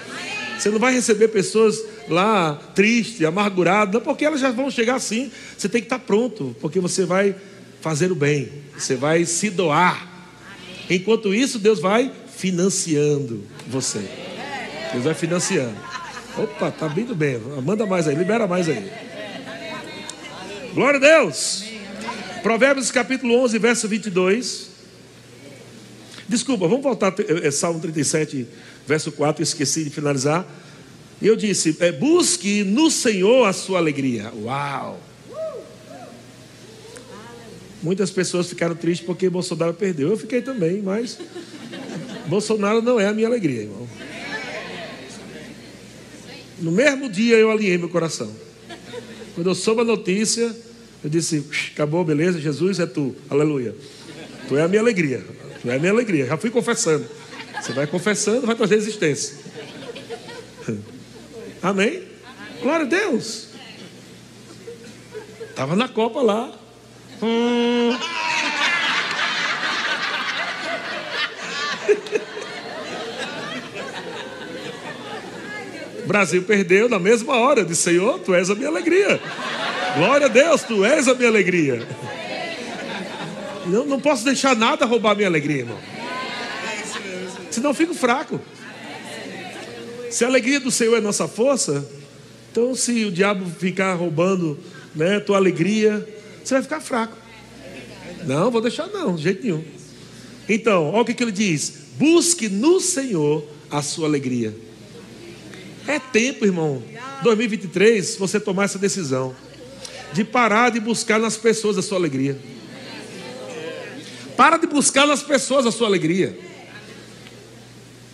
Você não vai receber pessoas lá tristes, amarguradas, porque elas já vão chegar assim. Você tem que estar pronto, porque você vai fazer o bem, você vai se doar. Enquanto isso, Deus vai financiando você. Deus vai financiando. Opa, tá vindo bem. Manda mais aí, libera mais aí. Glória a Deus. Provérbios capítulo 11, verso 22. Desculpa, vamos voltar é, Salmo 37, verso 4, esqueci de finalizar. E eu disse: é, busque no Senhor a sua alegria. Uau! Muitas pessoas ficaram tristes porque Bolsonaro perdeu. Eu fiquei também, mas <laughs> Bolsonaro não é a minha alegria, irmão. No mesmo dia eu alinhei meu coração. Quando eu soube a notícia, eu disse: acabou, beleza, Jesus é tu, aleluia. Tu é a minha alegria, tu é a minha alegria. Já fui confessando. Você vai confessando, vai trazer existência. Amém? Glória a Deus. Estava na Copa lá. Hum. <laughs> Brasil perdeu na mesma hora. Eu disse, Senhor, tu és a minha alegria. Glória a Deus, tu és a minha alegria. Não, não posso deixar nada roubar a minha alegria, irmão. Senão eu fico fraco. Se a alegria do Senhor é nossa força, então se o diabo ficar roubando né, tua alegria, você vai ficar fraco. Não, vou deixar não, de jeito nenhum. Então, olha o que, que ele diz: busque no Senhor a sua alegria. É tempo, irmão, 2023, você tomar essa decisão de parar de buscar nas pessoas a sua alegria. Para de buscar nas pessoas a sua alegria.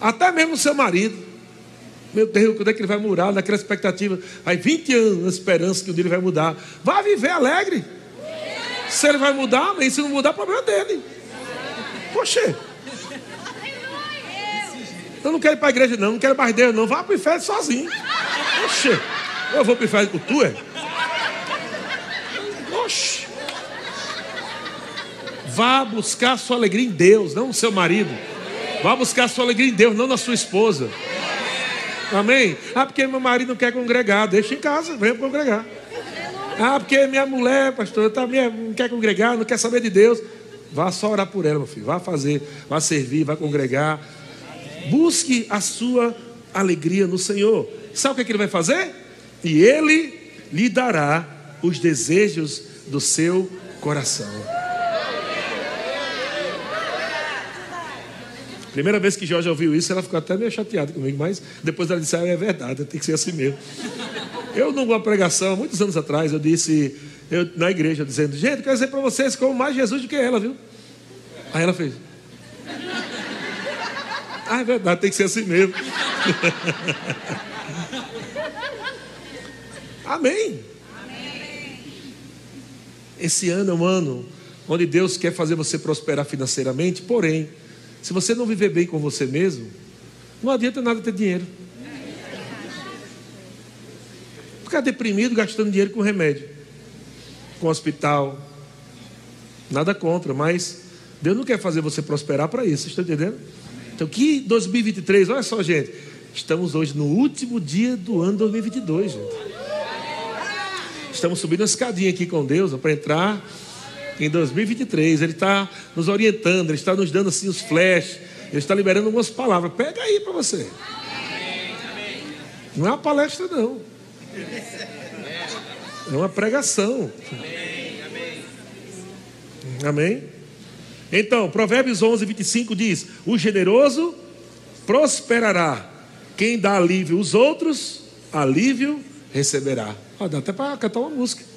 Até mesmo o seu marido. Meu Deus, quando é que ele vai mudar? Naquela expectativa. Aí 20 anos na esperança que um dia ele vai mudar. Vai viver alegre. Se ele vai mudar, amém. Se não mudar, problema dele. Poxa. Eu não quero ir para a igreja, não. Não quero mais Deus, não. Vá para o inferno sozinho. Oxe. Eu vou para o inferno com tu, é? Vá buscar sua alegria em Deus, não no seu marido. Vá buscar sua alegria em Deus, não na sua esposa. Amém? Ah, porque meu marido não quer congregar. Deixa em casa, venha congregar. Ah, porque minha mulher, pastor, tá, não quer congregar, não quer saber de Deus. Vá só orar por ela, meu filho. Vá fazer, vá servir, vá congregar. Busque a sua alegria no Senhor. Sabe o que, é que ele vai fazer? E ele lhe dará os desejos do seu coração. Primeira vez que Jorge ouviu isso, ela ficou até meio chateada comigo, mas depois ela disse: ah, é verdade, tem que ser assim mesmo. Eu, numa pregação, muitos anos atrás, eu disse, eu, na igreja, dizendo: gente, quero dizer para vocês como mais Jesus do que ela, viu? Aí ela fez: ah, é verdade, tem que ser assim mesmo. <laughs> Amém. Esse ano é um ano onde Deus quer fazer você prosperar financeiramente, porém, se você não viver bem com você mesmo, não adianta nada ter dinheiro. Ficar deprimido gastando dinheiro com remédio, com hospital. Nada contra, mas Deus não quer fazer você prosperar para isso, está entendendo? Então, que 2023, olha só, gente. Estamos hoje no último dia do ano 2022, gente. Estamos subindo uma escadinha aqui com Deus para entrar em 2023. Ele está nos orientando, Ele está nos dando assim os flashes, Ele está liberando algumas palavras. Pega aí para você. Não é uma palestra, não. É uma pregação. Amém? Então, Provérbios 11, 25 diz: O generoso prosperará. Quem dá alívio aos outros, alívio receberá. Ah, dá até para cantar uma música.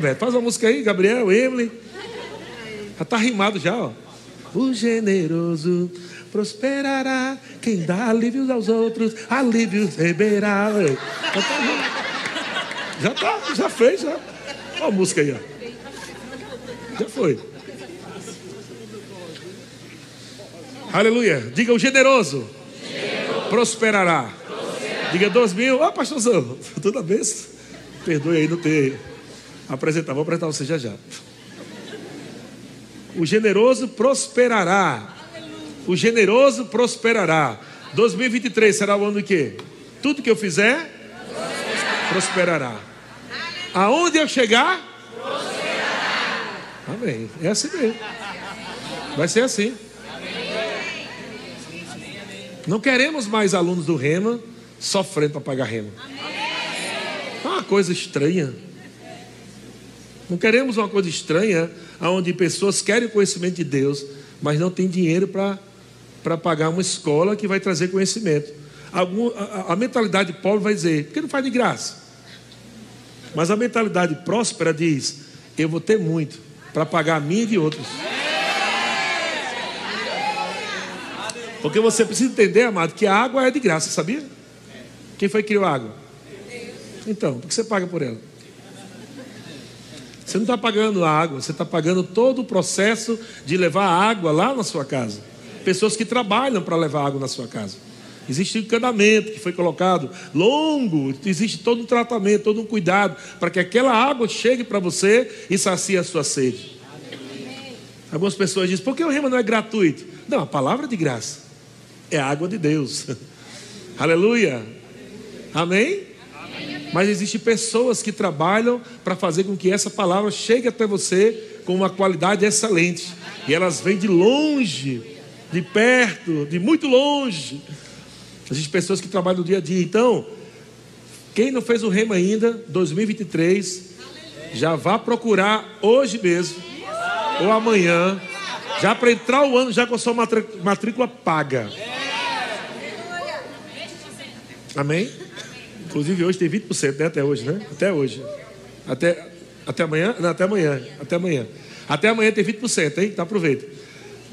Beto, faz uma música aí, Gabriel, Emily. Já está rimado já, ó. O generoso prosperará. Quem dá alívio aos outros, alívio receberá. Já tá, já fez, já. Olha a música aí, ó. Já foi. Aleluia. Diga o generoso. generoso. prosperará. Diga 2000. Ó, oh, pastorzão, <laughs> toda vez. Perdoe aí não ter apresentar. Vou apresentar você já já. O generoso prosperará. O generoso prosperará. 2023 será o ano de quê? Tudo que eu fizer prosperará. Aonde eu chegar? Prosperará. Amém. É assim mesmo. Vai ser assim. Não queremos mais alunos do Rema sofrendo para pagar Rema. É uma coisa estranha. Não queremos uma coisa estranha onde pessoas querem conhecimento de Deus, mas não tem dinheiro para pagar uma escola que vai trazer conhecimento. Algum, a, a mentalidade pobre vai dizer, por que não faz de graça? Mas a mentalidade próspera diz, eu vou ter muito para pagar a minha e de outros. Porque você precisa entender, amado, que a água é de graça, sabia? Quem foi que criou a água? Então, por que você paga por ela? Você não está pagando a água, você está pagando todo o processo de levar água lá na sua casa. Pessoas que trabalham para levar água na sua casa. Existe um encanamento que foi colocado longo, existe todo um tratamento, todo um cuidado para que aquela água chegue para você e sacie a sua sede. Algumas pessoas dizem, por que o rema não é gratuito? Não, a palavra é de graça é a água de Deus. <laughs> Aleluia. Amém? Mas existem pessoas que trabalham para fazer com que essa palavra chegue até você com uma qualidade excelente. E elas vêm de longe, de perto, de muito longe. Existem pessoas que trabalham no dia a dia. Então, quem não fez o rema ainda, 2023, já vá procurar hoje mesmo ou amanhã, já para entrar o ano já com a sua matrícula paga. Amém? Inclusive hoje tem 20%, né? Até hoje, né? Até hoje. Até, até amanhã? Não, até amanhã. Até amanhã. Até amanhã tem 20%, hein? Então aproveita.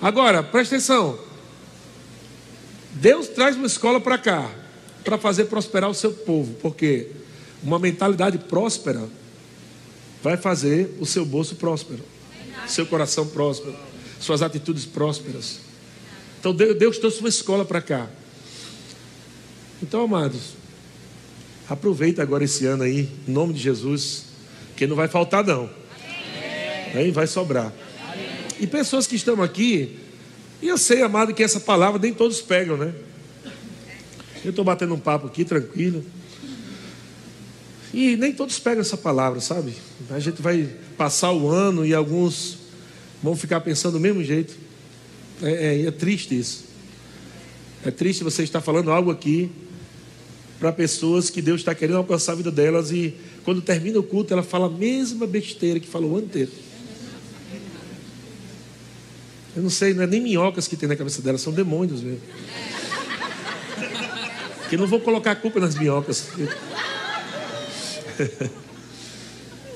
Agora, presta atenção. Deus traz uma escola para cá para fazer prosperar o seu povo, porque uma mentalidade próspera vai fazer o seu bolso próspero, seu coração próspero, suas atitudes prósperas. Então Deus trouxe uma escola para cá. Então, amados, Aproveita agora esse ano aí, em nome de Jesus, que não vai faltar não. Aí vai sobrar. E pessoas que estão aqui, e eu sei, amado, que essa palavra nem todos pegam, né? Eu estou batendo um papo aqui, tranquilo. E nem todos pegam essa palavra, sabe? A gente vai passar o ano e alguns vão ficar pensando do mesmo jeito. É, é, é triste isso. É triste você estar falando algo aqui para pessoas que Deus está querendo alcançar a vida delas e quando termina o culto ela fala a mesma besteira que falou o ano inteiro. Eu não sei, não é nem minhocas que tem na cabeça dela, são demônios mesmo. Que não vou colocar a culpa nas minhocas. <laughs>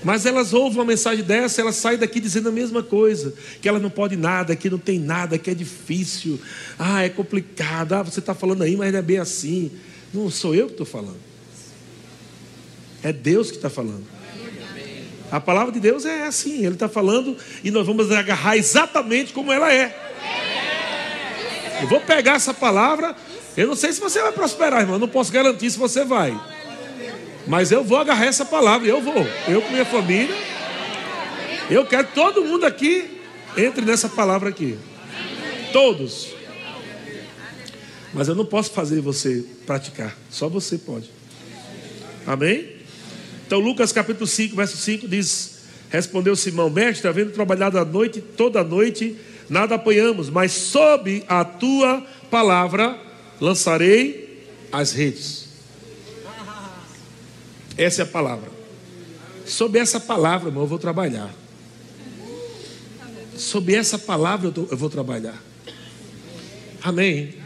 Mas elas ouvem uma mensagem dessa, elas saem daqui dizendo a mesma coisa: que elas não podem nada, que não tem nada, que é difícil, ah, é complicado, ah, você está falando aí, mas não é bem assim. Não sou eu que estou falando. É Deus que está falando. A palavra de Deus é assim, Ele está falando e nós vamos agarrar exatamente como ela é. Eu vou pegar essa palavra. Eu não sei se você vai prosperar, irmão. Eu não posso garantir se você vai. Mas eu vou agarrar essa palavra. Eu vou. Eu com minha família. Eu quero que todo mundo aqui entre nessa palavra aqui. Todos. Mas eu não posso fazer você praticar, só você pode. Amém? Então, Lucas capítulo 5, verso 5 diz: Respondeu Simão, mestre, havendo trabalhado a noite, toda a noite, nada apanhamos, mas sob a tua palavra lançarei as redes. Essa é a palavra. Sob essa palavra, irmão, eu vou trabalhar. Sob essa palavra eu vou trabalhar. Amém.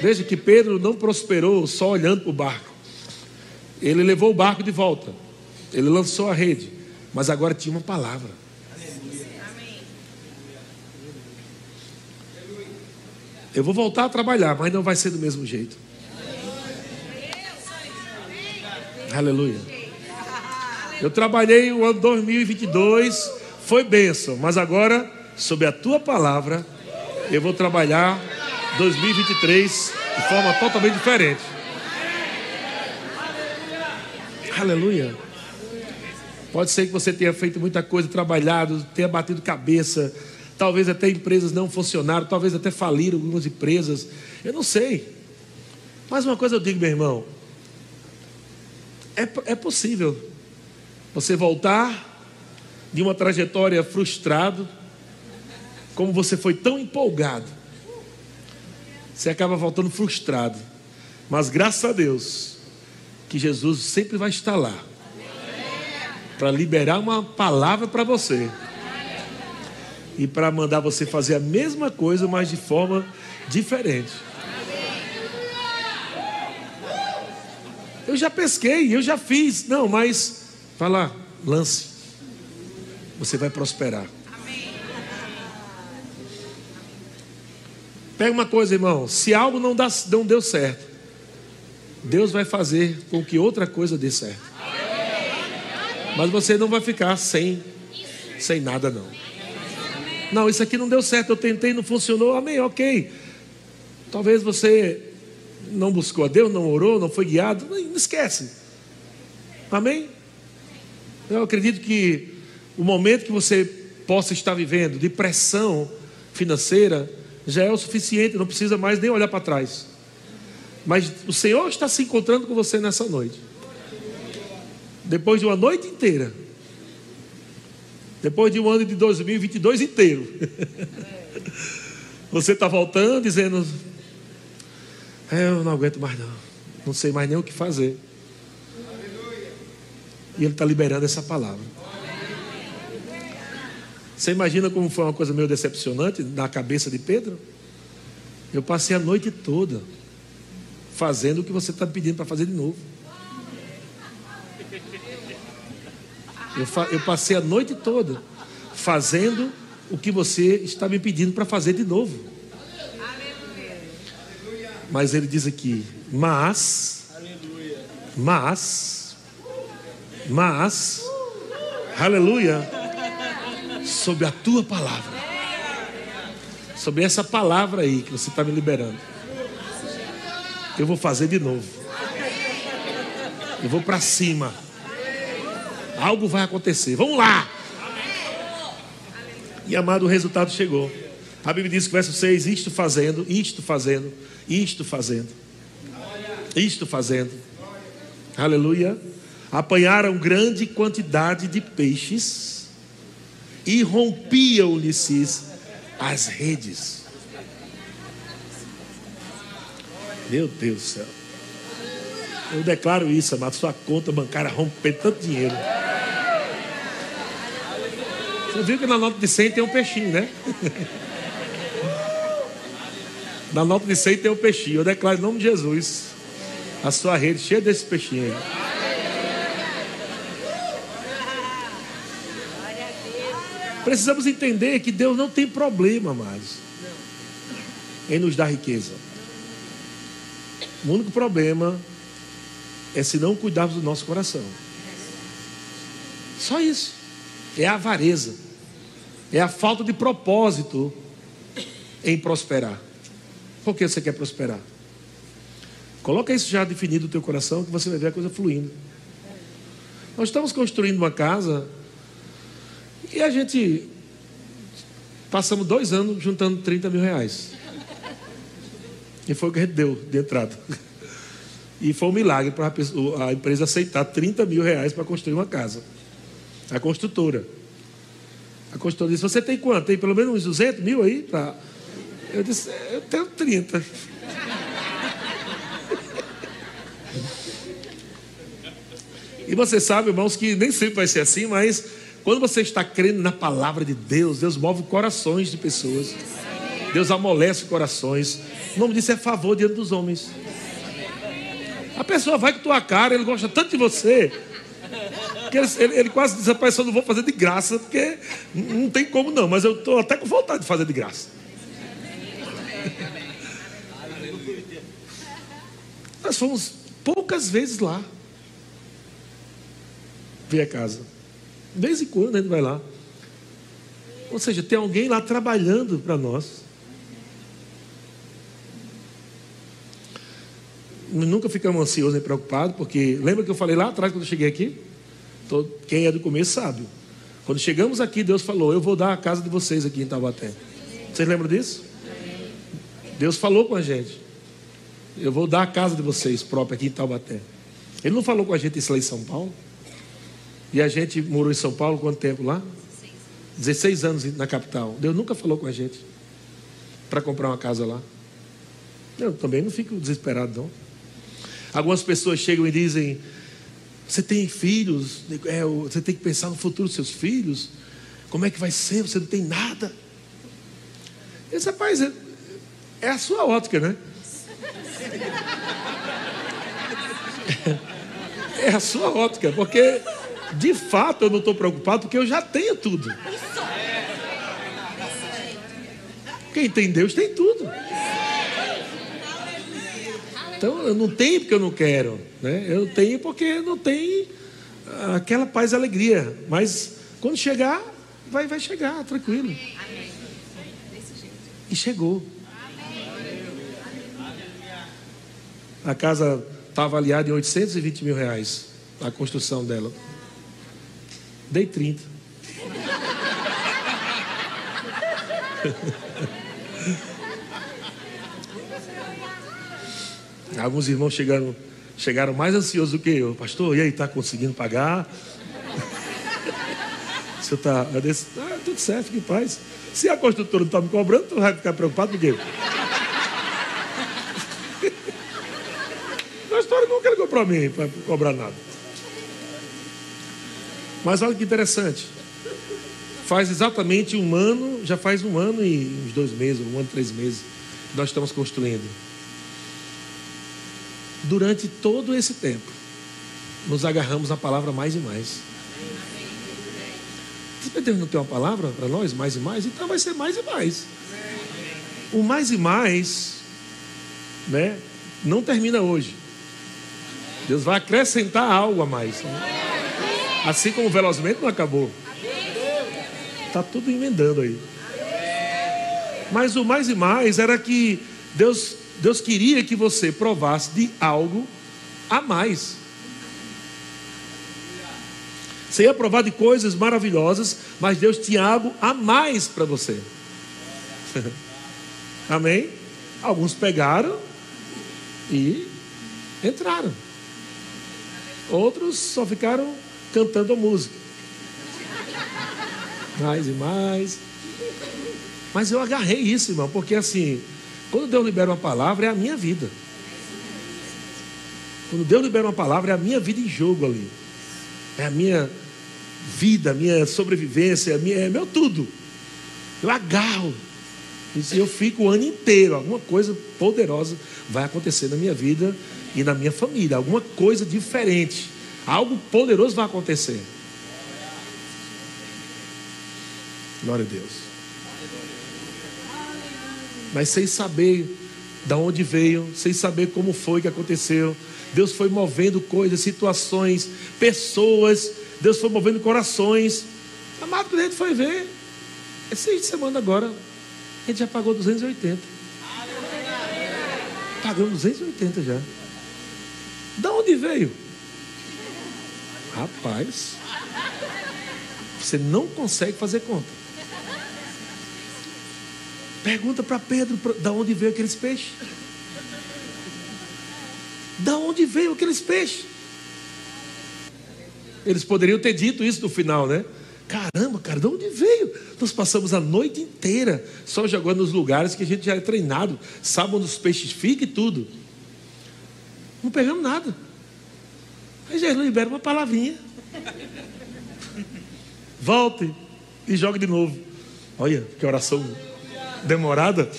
Veja que Pedro não prosperou só olhando para o barco. Ele levou o barco de volta. Ele lançou a rede. Mas agora tinha uma palavra. Eu vou voltar a trabalhar, mas não vai ser do mesmo jeito. Aleluia. Eu trabalhei o ano 2022, foi bênção, mas agora, sob a tua palavra, eu vou trabalhar 2023 de forma totalmente diferente. Aleluia. Pode ser que você tenha feito muita coisa, trabalhado, tenha batido cabeça, talvez até empresas não funcionaram, talvez até faliram algumas empresas. Eu não sei. Mas uma coisa eu digo, meu irmão: é, é possível você voltar de uma trajetória frustrado, como você foi tão empolgado, você acaba voltando frustrado. Mas graças a Deus, que Jesus sempre vai estar lá para liberar uma palavra para você e para mandar você fazer a mesma coisa, mas de forma diferente. Eu já pesquei, eu já fiz. Não, mas vai lá, lance. Você vai prosperar. Pega uma coisa, irmão. Se algo não, dá, não deu certo, Deus vai fazer com que outra coisa dê certo. Mas você não vai ficar sem, sem nada, não. Não, isso aqui não deu certo, eu tentei, não funcionou. Amém, ok. Talvez você não buscou a Deus, não orou, não foi guiado, não esquece. Amém? Eu acredito que o momento que você possa estar vivendo de pressão financeira já é o suficiente, não precisa mais nem olhar para trás. Mas o Senhor está se encontrando com você nessa noite. Depois de uma noite inteira. Depois de um ano de 2022 inteiro. <laughs> Você está voltando dizendo: é, eu não aguento mais não. Não sei mais nem o que fazer. E ele está liberando essa palavra. Você imagina como foi uma coisa meio decepcionante na cabeça de Pedro? Eu passei a noite toda fazendo o que você está me pedindo para fazer de novo. Eu, eu, passei a noite toda fazendo o que você está me pedindo para fazer de novo. Mas ele diz aqui, mas, mas, mas, aleluia, sobre a tua palavra, sobre essa palavra aí que você está me liberando, eu vou fazer de novo. Eu vou para cima. Algo vai acontecer. Vamos lá. E amado, o resultado chegou. A Bíblia diz que verso 6: Isto fazendo, isto fazendo, isto fazendo, isto fazendo. Aleluia. Apanharam grande quantidade de peixes e rompiam-lhes as redes. Meu Deus do céu. Eu declaro isso, amado. Sua conta bancária romper tanto dinheiro. Você viu que na nota de 100 tem um peixinho, né? <laughs> Na nota de 100 tem um peixinho. Eu declaro em nome de Jesus. A sua rede cheia desse peixinho aí. Precisamos entender que Deus não tem problema mais em nos dar riqueza. O único problema é se não cuidarmos do nosso coração. Só isso. É a avareza. É a falta de propósito em prosperar. Por que você quer prosperar? Coloca isso já definido no teu coração que você vai ver a coisa fluindo. Nós estamos construindo uma casa e a gente passamos dois anos juntando 30 mil reais. E foi o que a gente deu de entrada. E foi um milagre para a empresa aceitar 30 mil reais para construir uma casa. A construtora. A construtora disse: Você tem quanto? Tem pelo menos uns 200 mil aí para eu disse, eu tenho 30. E você sabe, irmãos, que nem sempre vai ser assim, mas quando você está crendo na palavra de Deus, Deus move corações de pessoas. Deus amolece corações. O nome disso é favor diante dos homens. A pessoa vai com tua cara, ele gosta tanto de você. Que ele, ele, ele quase diz, rapaz, eu não vou fazer de graça, porque não tem como não, mas eu estou até com vontade de fazer de graça. <laughs> Nós fomos poucas vezes lá. Ver a casa. De vez em quando a gente vai lá. Ou seja, tem alguém lá trabalhando para nós. nunca ficamos ansiosos nem preocupados, porque lembra que eu falei lá atrás quando eu cheguei aqui? Quem é do começo sabe. Quando chegamos aqui, Deus falou: Eu vou dar a casa de vocês aqui em Taubaté. Vocês lembram disso? Deus falou com a gente: Eu vou dar a casa de vocês própria aqui em Taubaté. Ele não falou com a gente isso lá em São Paulo? E a gente morou em São Paulo quanto tempo lá? 16 anos na capital. Deus nunca falou com a gente para comprar uma casa lá. Eu também não fico desesperado, não. Algumas pessoas chegam e dizem: Você tem filhos, é, você tem que pensar no futuro dos seus filhos. Como é que vai ser? Você não tem nada. Esse rapaz é, é a sua ótica, né? <laughs> É a sua ótica, porque de fato eu não estou preocupado, porque eu já tenho tudo. Quem tem Deus tem tudo. Então eu não tenho porque eu não quero, né? Eu tenho porque não tem aquela paz e alegria. Mas quando chegar, vai, vai chegar, tranquilo. E chegou. A casa está avaliada em 820 mil reais a construção dela. Dei 30. Alguns irmãos chegaram, chegaram mais ansiosos do que eu. Pastor, e aí, está conseguindo pagar? Você está. Ah, tudo certo, fique em paz. Se a construtora não está me cobrando, tu vai ficar preocupado por quê? <laughs> a construtora nunca ligou para mim para cobrar nada. Mas olha que interessante. Faz exatamente um ano, já faz um ano e uns dois meses, um ano e três meses, nós estamos construindo. Durante todo esse tempo, nos agarramos à palavra mais e mais. Deus não tem uma palavra para nós, mais e mais, então vai ser mais e mais. O mais e mais, né, não termina hoje. Deus vai acrescentar algo a mais. Né? Assim como velozmente não acabou. Está tudo emendando aí. Mas o mais e mais era que Deus Deus queria que você provasse de algo a mais. Você ia provar de coisas maravilhosas, mas Deus tinha algo a mais para você. <laughs> Amém? Alguns pegaram e entraram. Outros só ficaram cantando a música. Mais e mais. Mas eu agarrei isso, irmão, porque assim, quando Deus libera uma palavra, é a minha vida. Quando Deus libera uma palavra, é a minha vida em jogo ali. É a minha vida, a minha sobrevivência, a minha, é meu tudo. Eu agarro. E eu fico o ano inteiro. Alguma coisa poderosa vai acontecer na minha vida e na minha família. Alguma coisa diferente. Algo poderoso vai acontecer. Glória a Deus mas sem saber de onde veio, sem saber como foi que aconteceu. Deus foi movendo coisas, situações, pessoas, Deus foi movendo corações. Amado, quando a gente foi ver, esse de semana agora, a gente já pagou 280. Pagamos 280 já. Da onde veio? Rapaz, você não consegue fazer conta. Pergunta para Pedro da onde veio aqueles peixes. Da onde veio aqueles peixes? Eles poderiam ter dito isso no final, né? Caramba, cara, de onde veio? Nós passamos a noite inteira só jogando nos lugares que a gente já é treinado, sabe onde os peixes ficam e tudo. Não pegamos nada. Aí Jesus libera uma palavrinha. Volte e jogue de novo. Olha, que oração demorada.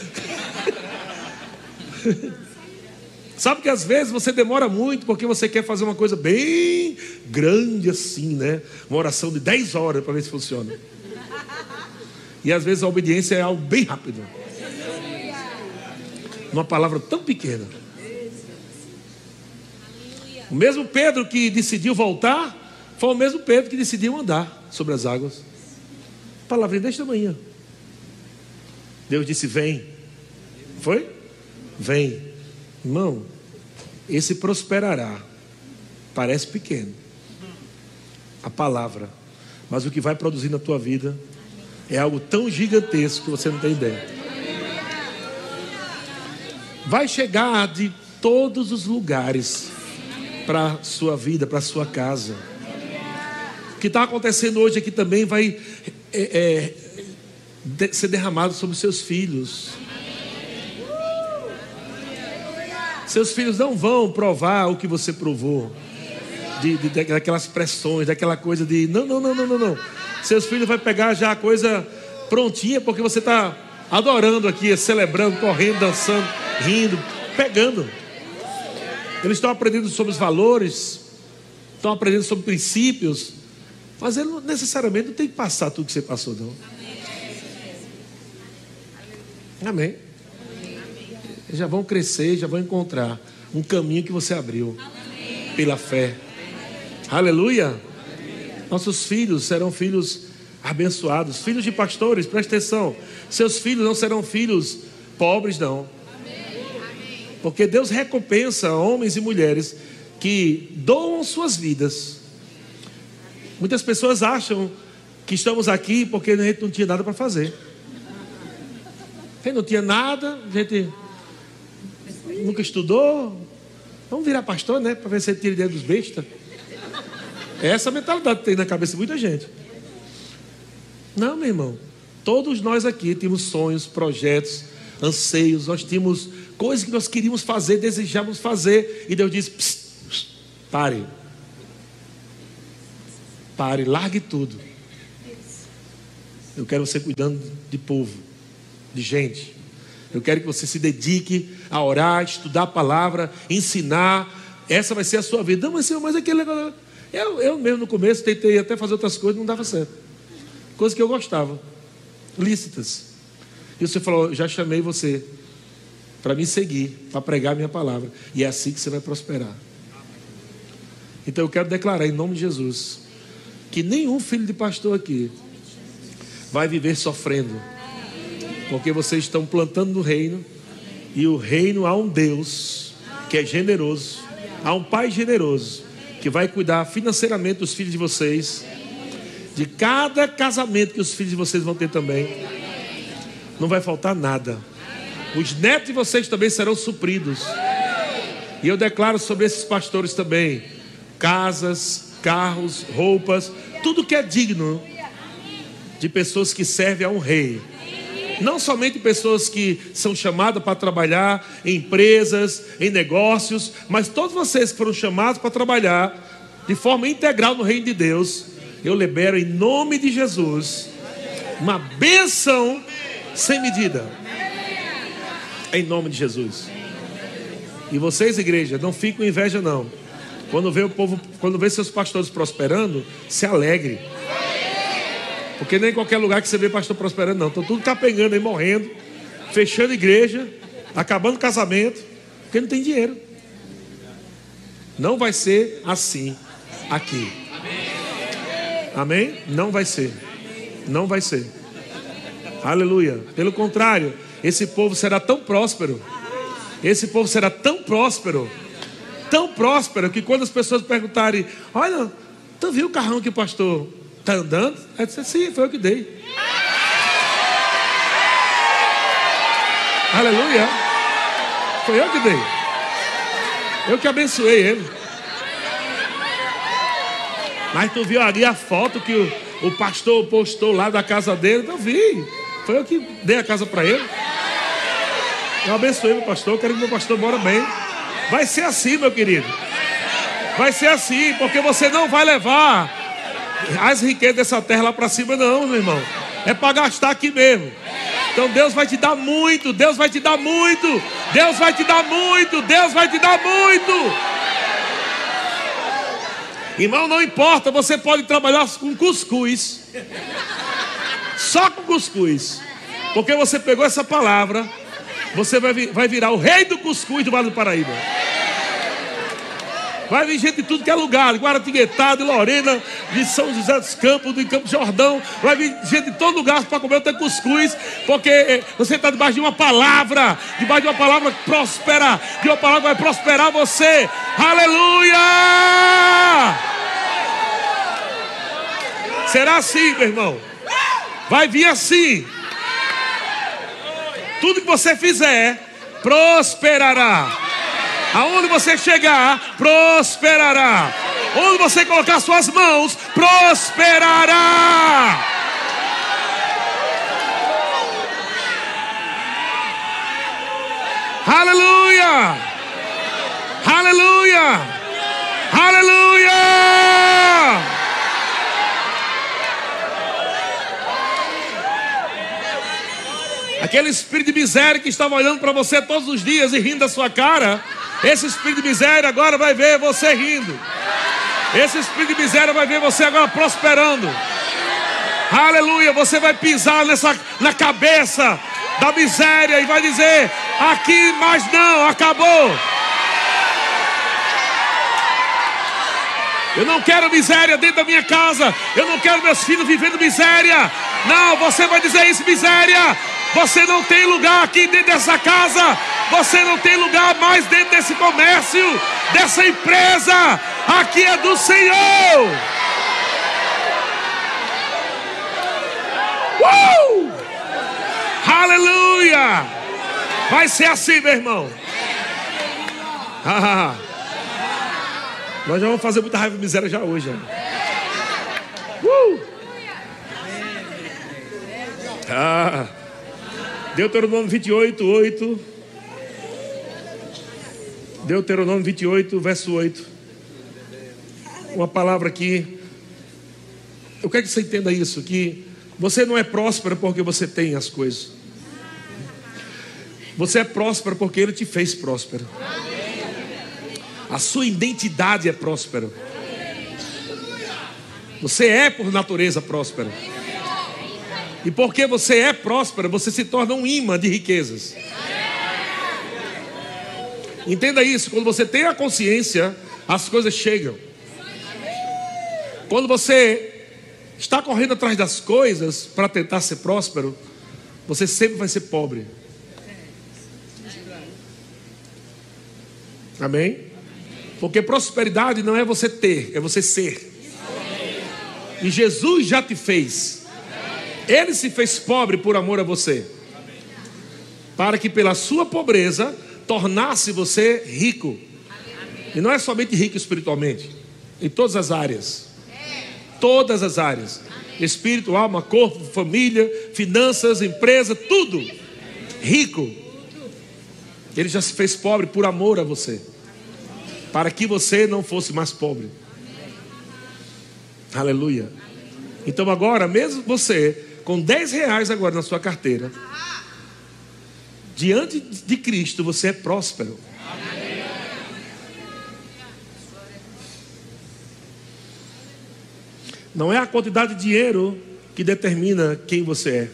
Sabe que às vezes você demora muito porque você quer fazer uma coisa bem grande assim, né? Uma oração de 10 horas para ver se funciona. E às vezes a obediência é algo bem rápido. Uma palavra tão pequena. O mesmo Pedro que decidiu voltar, foi o mesmo Pedro que decidiu andar sobre as águas. Palavrinha desta manhã. Deus disse: Vem. Foi? Vem. Irmão, esse prosperará. Parece pequeno. A palavra. Mas o que vai produzir na tua vida é algo tão gigantesco que você não tem ideia. Vai chegar de todos os lugares para a sua vida, para a sua casa. O que está acontecendo hoje aqui também vai é, é, de, ser derramado sobre seus filhos. Seus filhos não vão provar o que você provou. De, de, daquelas pressões, daquela coisa de não, não, não, não, não, não. Seus filhos vão pegar já a coisa prontinha, porque você está adorando aqui, celebrando, correndo, dançando, rindo, pegando. Eles estão aprendendo sobre os valores, estão aprendendo sobre princípios, mas ele necessariamente não tem que passar tudo que você passou, não. Amém. Eles já vão crescer, já vão encontrar um caminho que você abriu pela fé. Aleluia. Nossos filhos serão filhos abençoados, filhos de pastores, presta atenção. Seus filhos não serão filhos pobres, não. Porque Deus recompensa homens e mulheres que doam suas vidas. Muitas pessoas acham que estamos aqui porque a gente não tinha nada para fazer. Não tinha nada, a gente nunca estudou. Vamos virar pastor, né? Para ver se tira ideia dos bestas. É essa mentalidade tem na cabeça de muita gente. Não, meu irmão. Todos nós aqui temos sonhos, projetos, anseios, nós tínhamos coisas que nós queríamos fazer, desejávamos fazer, e Deus disse: psst, psst, pare, pare, largue tudo. Eu quero você cuidando de povo, de gente. Eu quero que você se dedique a orar, estudar a palavra, ensinar. Essa vai ser a sua vida. Não, mas, senhor, mas aquele negócio. Eu, eu mesmo no começo tentei até fazer outras coisas, não dava certo. Coisas que eu gostava, lícitas. E você falou: já chamei você para me seguir, para pregar a minha palavra. E é assim que você vai prosperar. Então eu quero declarar em nome de Jesus que nenhum filho de pastor aqui vai viver sofrendo, porque vocês estão plantando no reino e o reino há um Deus que é generoso, há um Pai generoso que vai cuidar financeiramente dos filhos de vocês, de cada casamento que os filhos de vocês vão ter também. Não vai faltar nada. Os netos de vocês também serão supridos. E eu declaro sobre esses pastores também: casas, carros, roupas, tudo que é digno de pessoas que servem a um rei. Não somente pessoas que são chamadas para trabalhar em empresas, em negócios, mas todos vocês que foram chamados para trabalhar de forma integral no reino de Deus. Eu libero em nome de Jesus uma bênção sem medida. Em nome de Jesus. E vocês, igreja, não fiquem com inveja, não. Quando vê o povo, quando vê seus pastores prosperando, se alegre. Porque nem em qualquer lugar que você vê pastor prosperando, não. Estão tudo capengando aí, morrendo, fechando igreja, acabando casamento, porque não tem dinheiro. Não vai ser assim aqui. Amém? Não vai ser. Não vai ser. Aleluia. Pelo contrário, esse povo será tão próspero. Esse povo será tão próspero. Tão próspero que quando as pessoas perguntarem: Olha, tu viu o carrão que o pastor está andando? Aí disse: Sim, foi eu que dei. Aleluia. Foi eu que dei. Eu que abençoei ele. Mas tu viu ali a foto que o, o pastor postou lá da casa dele? Não vi. Foi eu que dei a casa para ele. Eu abençoei meu pastor, quero que meu pastor mora bem. Vai ser assim, meu querido. Vai ser assim, porque você não vai levar as riquezas dessa terra lá para cima, não, meu irmão. É para gastar aqui mesmo. Então Deus vai te dar muito, Deus vai te dar muito, Deus vai te dar muito, Deus vai te dar muito. Irmão, não importa, você pode trabalhar com cuscuz. Só com cuscuz. Porque você pegou essa palavra você vai, vai virar o rei do cuscuz do Vale do Paraíba. Vai vir gente de tudo que é lugar, Guaratinguetá, de Lorena, de São José dos Campos, de Campo Jordão. Vai vir gente de todo lugar para comer o teu cuscuz, porque eh, você está debaixo de uma palavra, debaixo de uma palavra que prospera, de uma palavra que vai prosperar você. Aleluia! Será assim, meu irmão. Vai vir assim. Tudo que você fizer, prosperará. Aonde você chegar, prosperará. Onde você colocar suas mãos, prosperará. Aleluia! Aleluia! Aquele espírito de miséria que estava olhando para você todos os dias e rindo da sua cara, esse espírito de miséria agora vai ver você rindo. Esse espírito de miséria vai ver você agora prosperando. Aleluia, você vai pisar nessa na cabeça da miséria e vai dizer: "Aqui mais não, acabou". Eu não quero miséria dentro da minha casa. Eu não quero meus filhos vivendo miséria. Não, você vai dizer isso, miséria. Você não tem lugar aqui dentro dessa casa. Você não tem lugar mais dentro desse comércio, dessa empresa. Aqui é do Senhor. Uh! Aleluia! Vai ser assim, meu irmão. <laughs> Nós já vamos fazer muita raiva e miséria já hoje. Uh! Ah. Deuteronômio 28, 8. Deuteronômio 28, verso 8. Uma palavra aqui. Eu quero que você entenda isso: que você não é próspero porque você tem as coisas. Você é próspero porque Ele te fez próspero. A sua identidade é próspera. Você é por natureza próspero. E porque você é próspero, você se torna um imã de riquezas. Entenda isso, quando você tem a consciência, as coisas chegam. Quando você está correndo atrás das coisas para tentar ser próspero, você sempre vai ser pobre. Amém? Porque prosperidade não é você ter, é você ser. E Jesus já te fez. Ele se fez pobre por amor a você, para que pela sua pobreza tornasse você rico. E não é somente rico espiritualmente, em todas as áreas. Todas as áreas: espírito, alma, corpo, família, finanças, empresa, tudo. Rico. Ele já se fez pobre por amor a você, para que você não fosse mais pobre. Aleluia. Então agora, mesmo você com 10 reais agora na sua carteira, diante de Cristo você é próspero. Não é a quantidade de dinheiro que determina quem você é,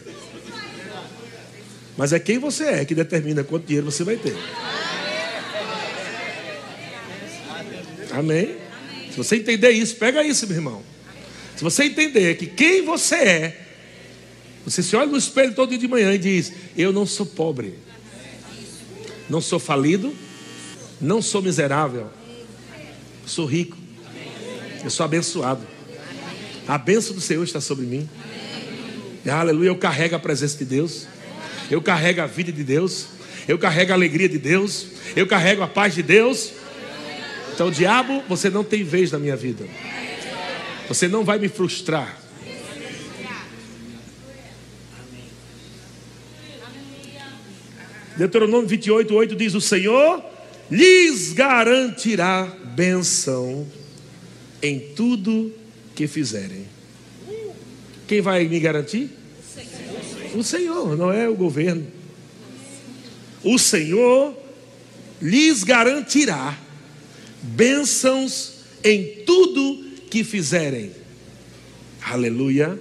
mas é quem você é que determina quanto dinheiro você vai ter. Amém? Se você entender isso, pega isso, meu irmão. Se você entender que quem você é você se olha no espelho todo dia de manhã e diz: Eu não sou pobre, não sou falido, não sou miserável, sou rico, eu sou abençoado. A bênção do Senhor está sobre mim. Aleluia, eu carrego a presença de Deus, eu carrego a vida de Deus, eu carrego a alegria de Deus, eu carrego a paz de Deus. Então, diabo, você não tem vez na minha vida, você não vai me frustrar. Deuteronômio 28, 8 diz: O Senhor lhes garantirá benção em tudo que fizerem. Quem vai me garantir? O Senhor, não é o governo. O Senhor lhes garantirá bênçãos em tudo que fizerem. Aleluia.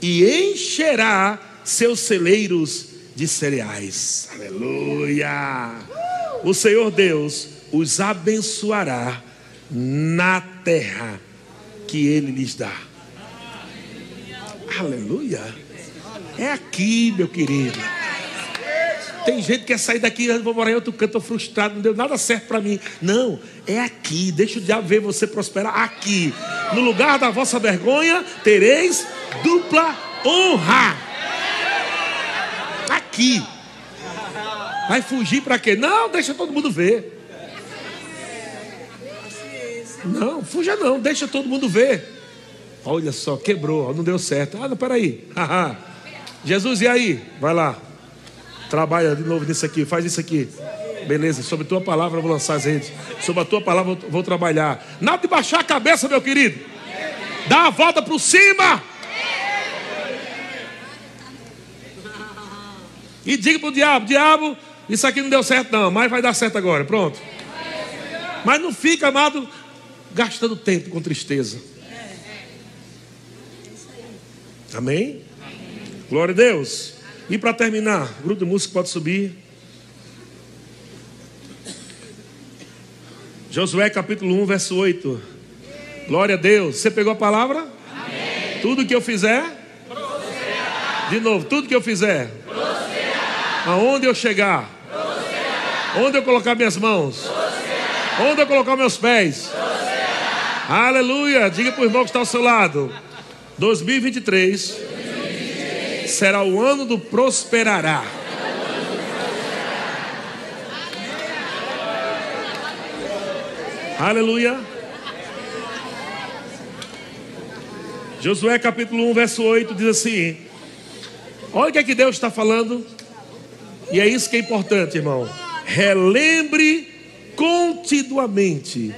E encherá seus celeiros de cereais. Aleluia! O Senhor Deus os abençoará na terra que ele lhes dá. Aleluia. É aqui, meu querido. Tem gente que quer sair daqui, vou morar em outro canto, estou frustrado, não deu nada certo para mim. Não, é aqui. Deixa o diabo ver você prosperar aqui. No lugar da vossa vergonha, tereis dupla honra. Aqui. Vai fugir para quê? Não, deixa todo mundo ver. Não, fuja não, deixa todo mundo ver. Olha só, quebrou, não deu certo. Ah, não, peraí. Jesus, e aí? Vai lá. Trabalha de novo nisso aqui, faz isso aqui. Beleza, sobre tua palavra eu vou lançar as redes. Sobre a tua palavra eu vou trabalhar. Nada de baixar a cabeça, meu querido. Dá a volta por cima. E diga para o diabo: Diabo, isso aqui não deu certo, não, mas vai dar certo agora. Pronto. Mas não fica, amado, gastando tempo com tristeza. Amém? Glória a Deus. E para terminar, grupo de música pode subir. Josué capítulo 1, verso 8. Glória a Deus. Você pegou a palavra? Amém. Tudo que eu fizer? De novo, tudo que eu fizer? Aonde eu chegar? Onde eu colocar minhas mãos? Onde eu colocar meus pés? Aleluia. Diga para o irmão que está ao seu lado. 2023 será o ano do prosperará. Aleluia. Josué capítulo 1, verso 8 diz assim: Olha o que é que Deus está falando, e é isso que é importante, irmão. Relembre continuamente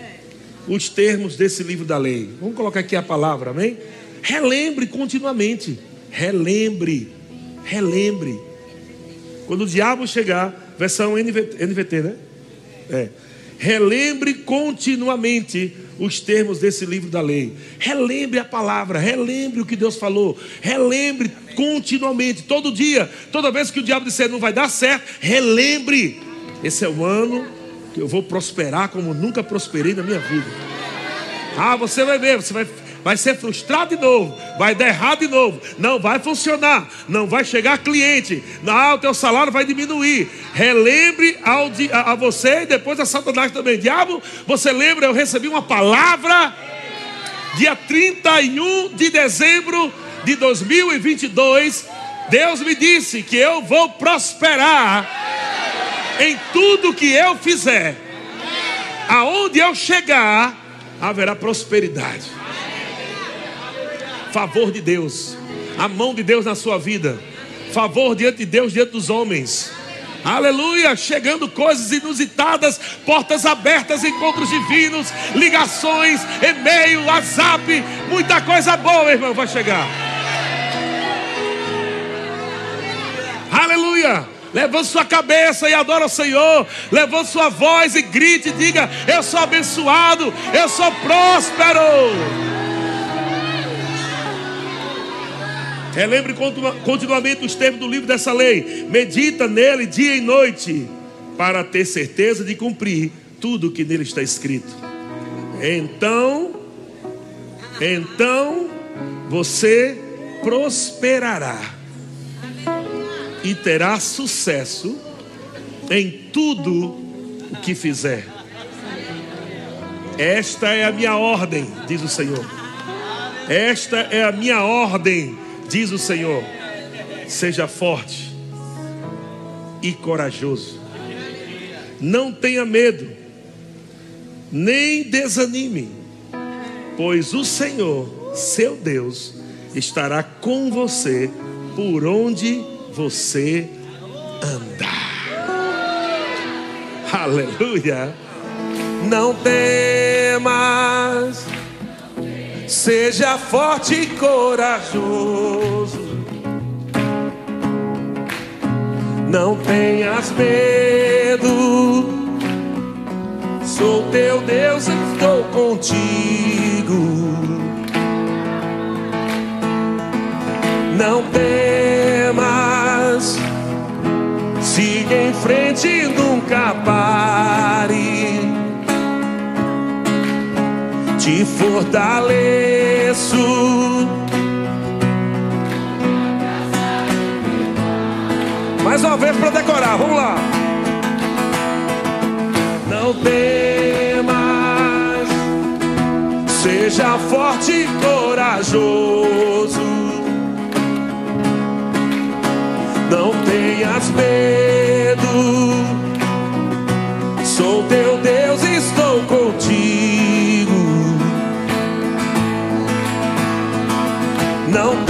os termos desse livro da lei. Vamos colocar aqui a palavra, amém? Relembre continuamente relembre, relembre. Quando o diabo chegar, versão NVT, NVT né? É. Relembre continuamente os termos desse livro da lei. Relembre a palavra, relembre o que Deus falou. Relembre continuamente, todo dia, toda vez que o diabo disser não vai dar certo, relembre. Esse é o ano que eu vou prosperar como nunca prosperei na minha vida. Ah, você vai ver, você vai vai ser frustrado de novo, vai dar errado de novo, não vai funcionar, não vai chegar cliente, não, o teu salário vai diminuir. Relembre ao, a, a você e depois a Satanás também. Diabo, você lembra? Eu recebi uma palavra dia 31 de dezembro de 2022. Deus me disse que eu vou prosperar em tudo que eu fizer. Aonde eu chegar, haverá prosperidade favor de Deus, a mão de Deus na sua vida, favor diante de Deus, diante dos homens. Aleluia, chegando coisas inusitadas, portas abertas, encontros divinos, ligações, e-mail, WhatsApp, muita coisa boa, irmão, vai chegar. Aleluia. Levante sua cabeça e adora o Senhor. Levante sua voz e grite diga: Eu sou abençoado, eu sou próspero. Relembre continuamente os termos do livro dessa lei. Medita nele dia e noite, para ter certeza de cumprir tudo o que nele está escrito. Então, então você prosperará e terá sucesso em tudo o que fizer. Esta é a minha ordem, diz o Senhor. Esta é a minha ordem Diz o Senhor: seja forte e corajoso. Não tenha medo, nem desanime, pois o Senhor, seu Deus, estará com você por onde você andar. Aleluia. Não temas Seja forte e corajoso. Não tenhas medo. Sou teu Deus, estou contigo. Não temas. Siga em frente, nunca pare te fortaleço. Mais uma vez para decorar, vamos lá. Não temas, seja forte e corajoso. Não tenhas medo, sou teu Deus Não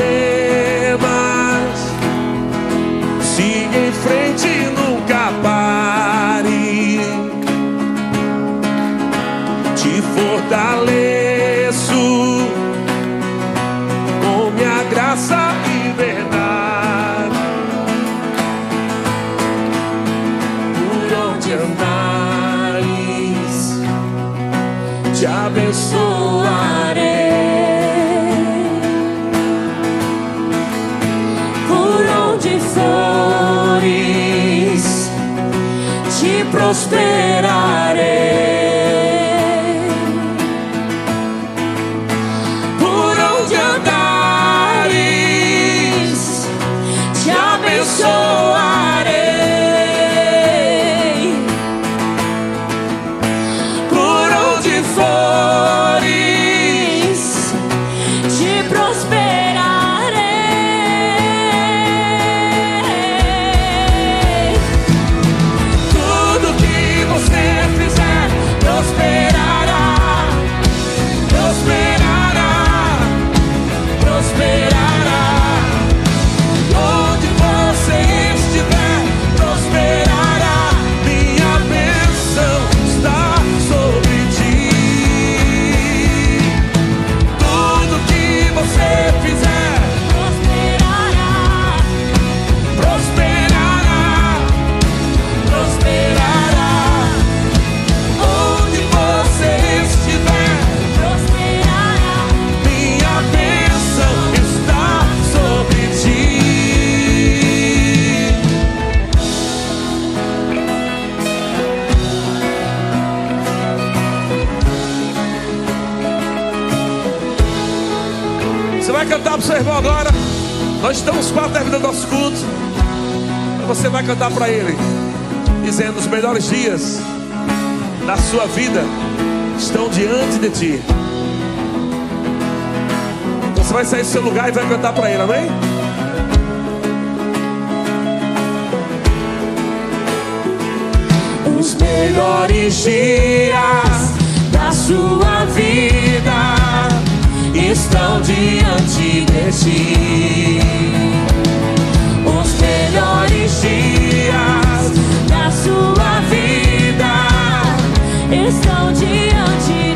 Você vai cantar para o seu irmão agora. Nós estamos quase terminando nosso culto. Você vai cantar para ele, dizendo: Os melhores dias da sua vida estão diante de ti. Você vai sair do seu lugar e vai cantar para ele, amém? Os melhores dias da sua vida estão diante de ti. Os melhores dias da sua vida estão diante de ti.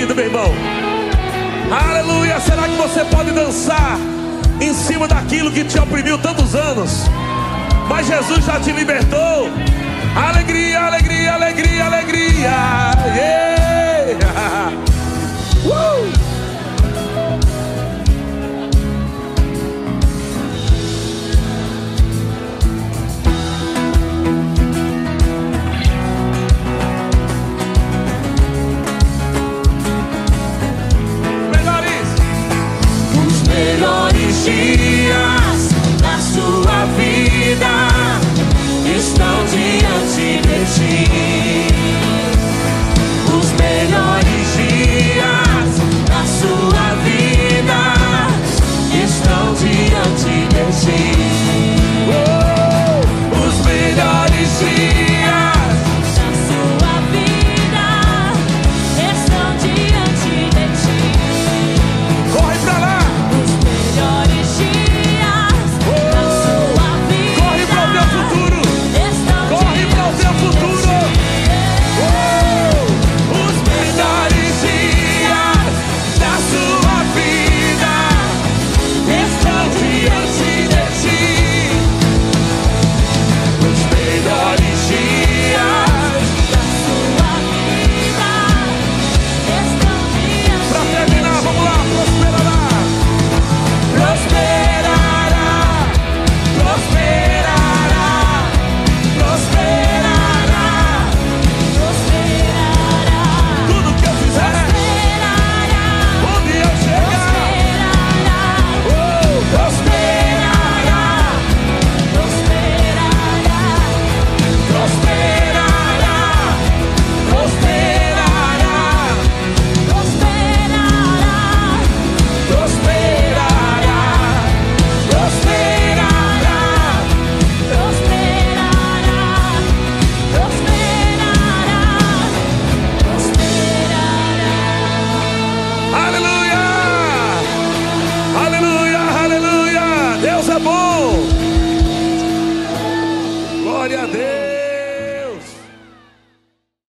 vida, meu irmão. Aleluia! Será que você pode dançar em cima daquilo que te oprimiu tantos anos? Mas Jesus já te libertou. Alegria, alegria, alegria, alegria. Yeah. <laughs> Uh! dias da sua vida estão diante de ti.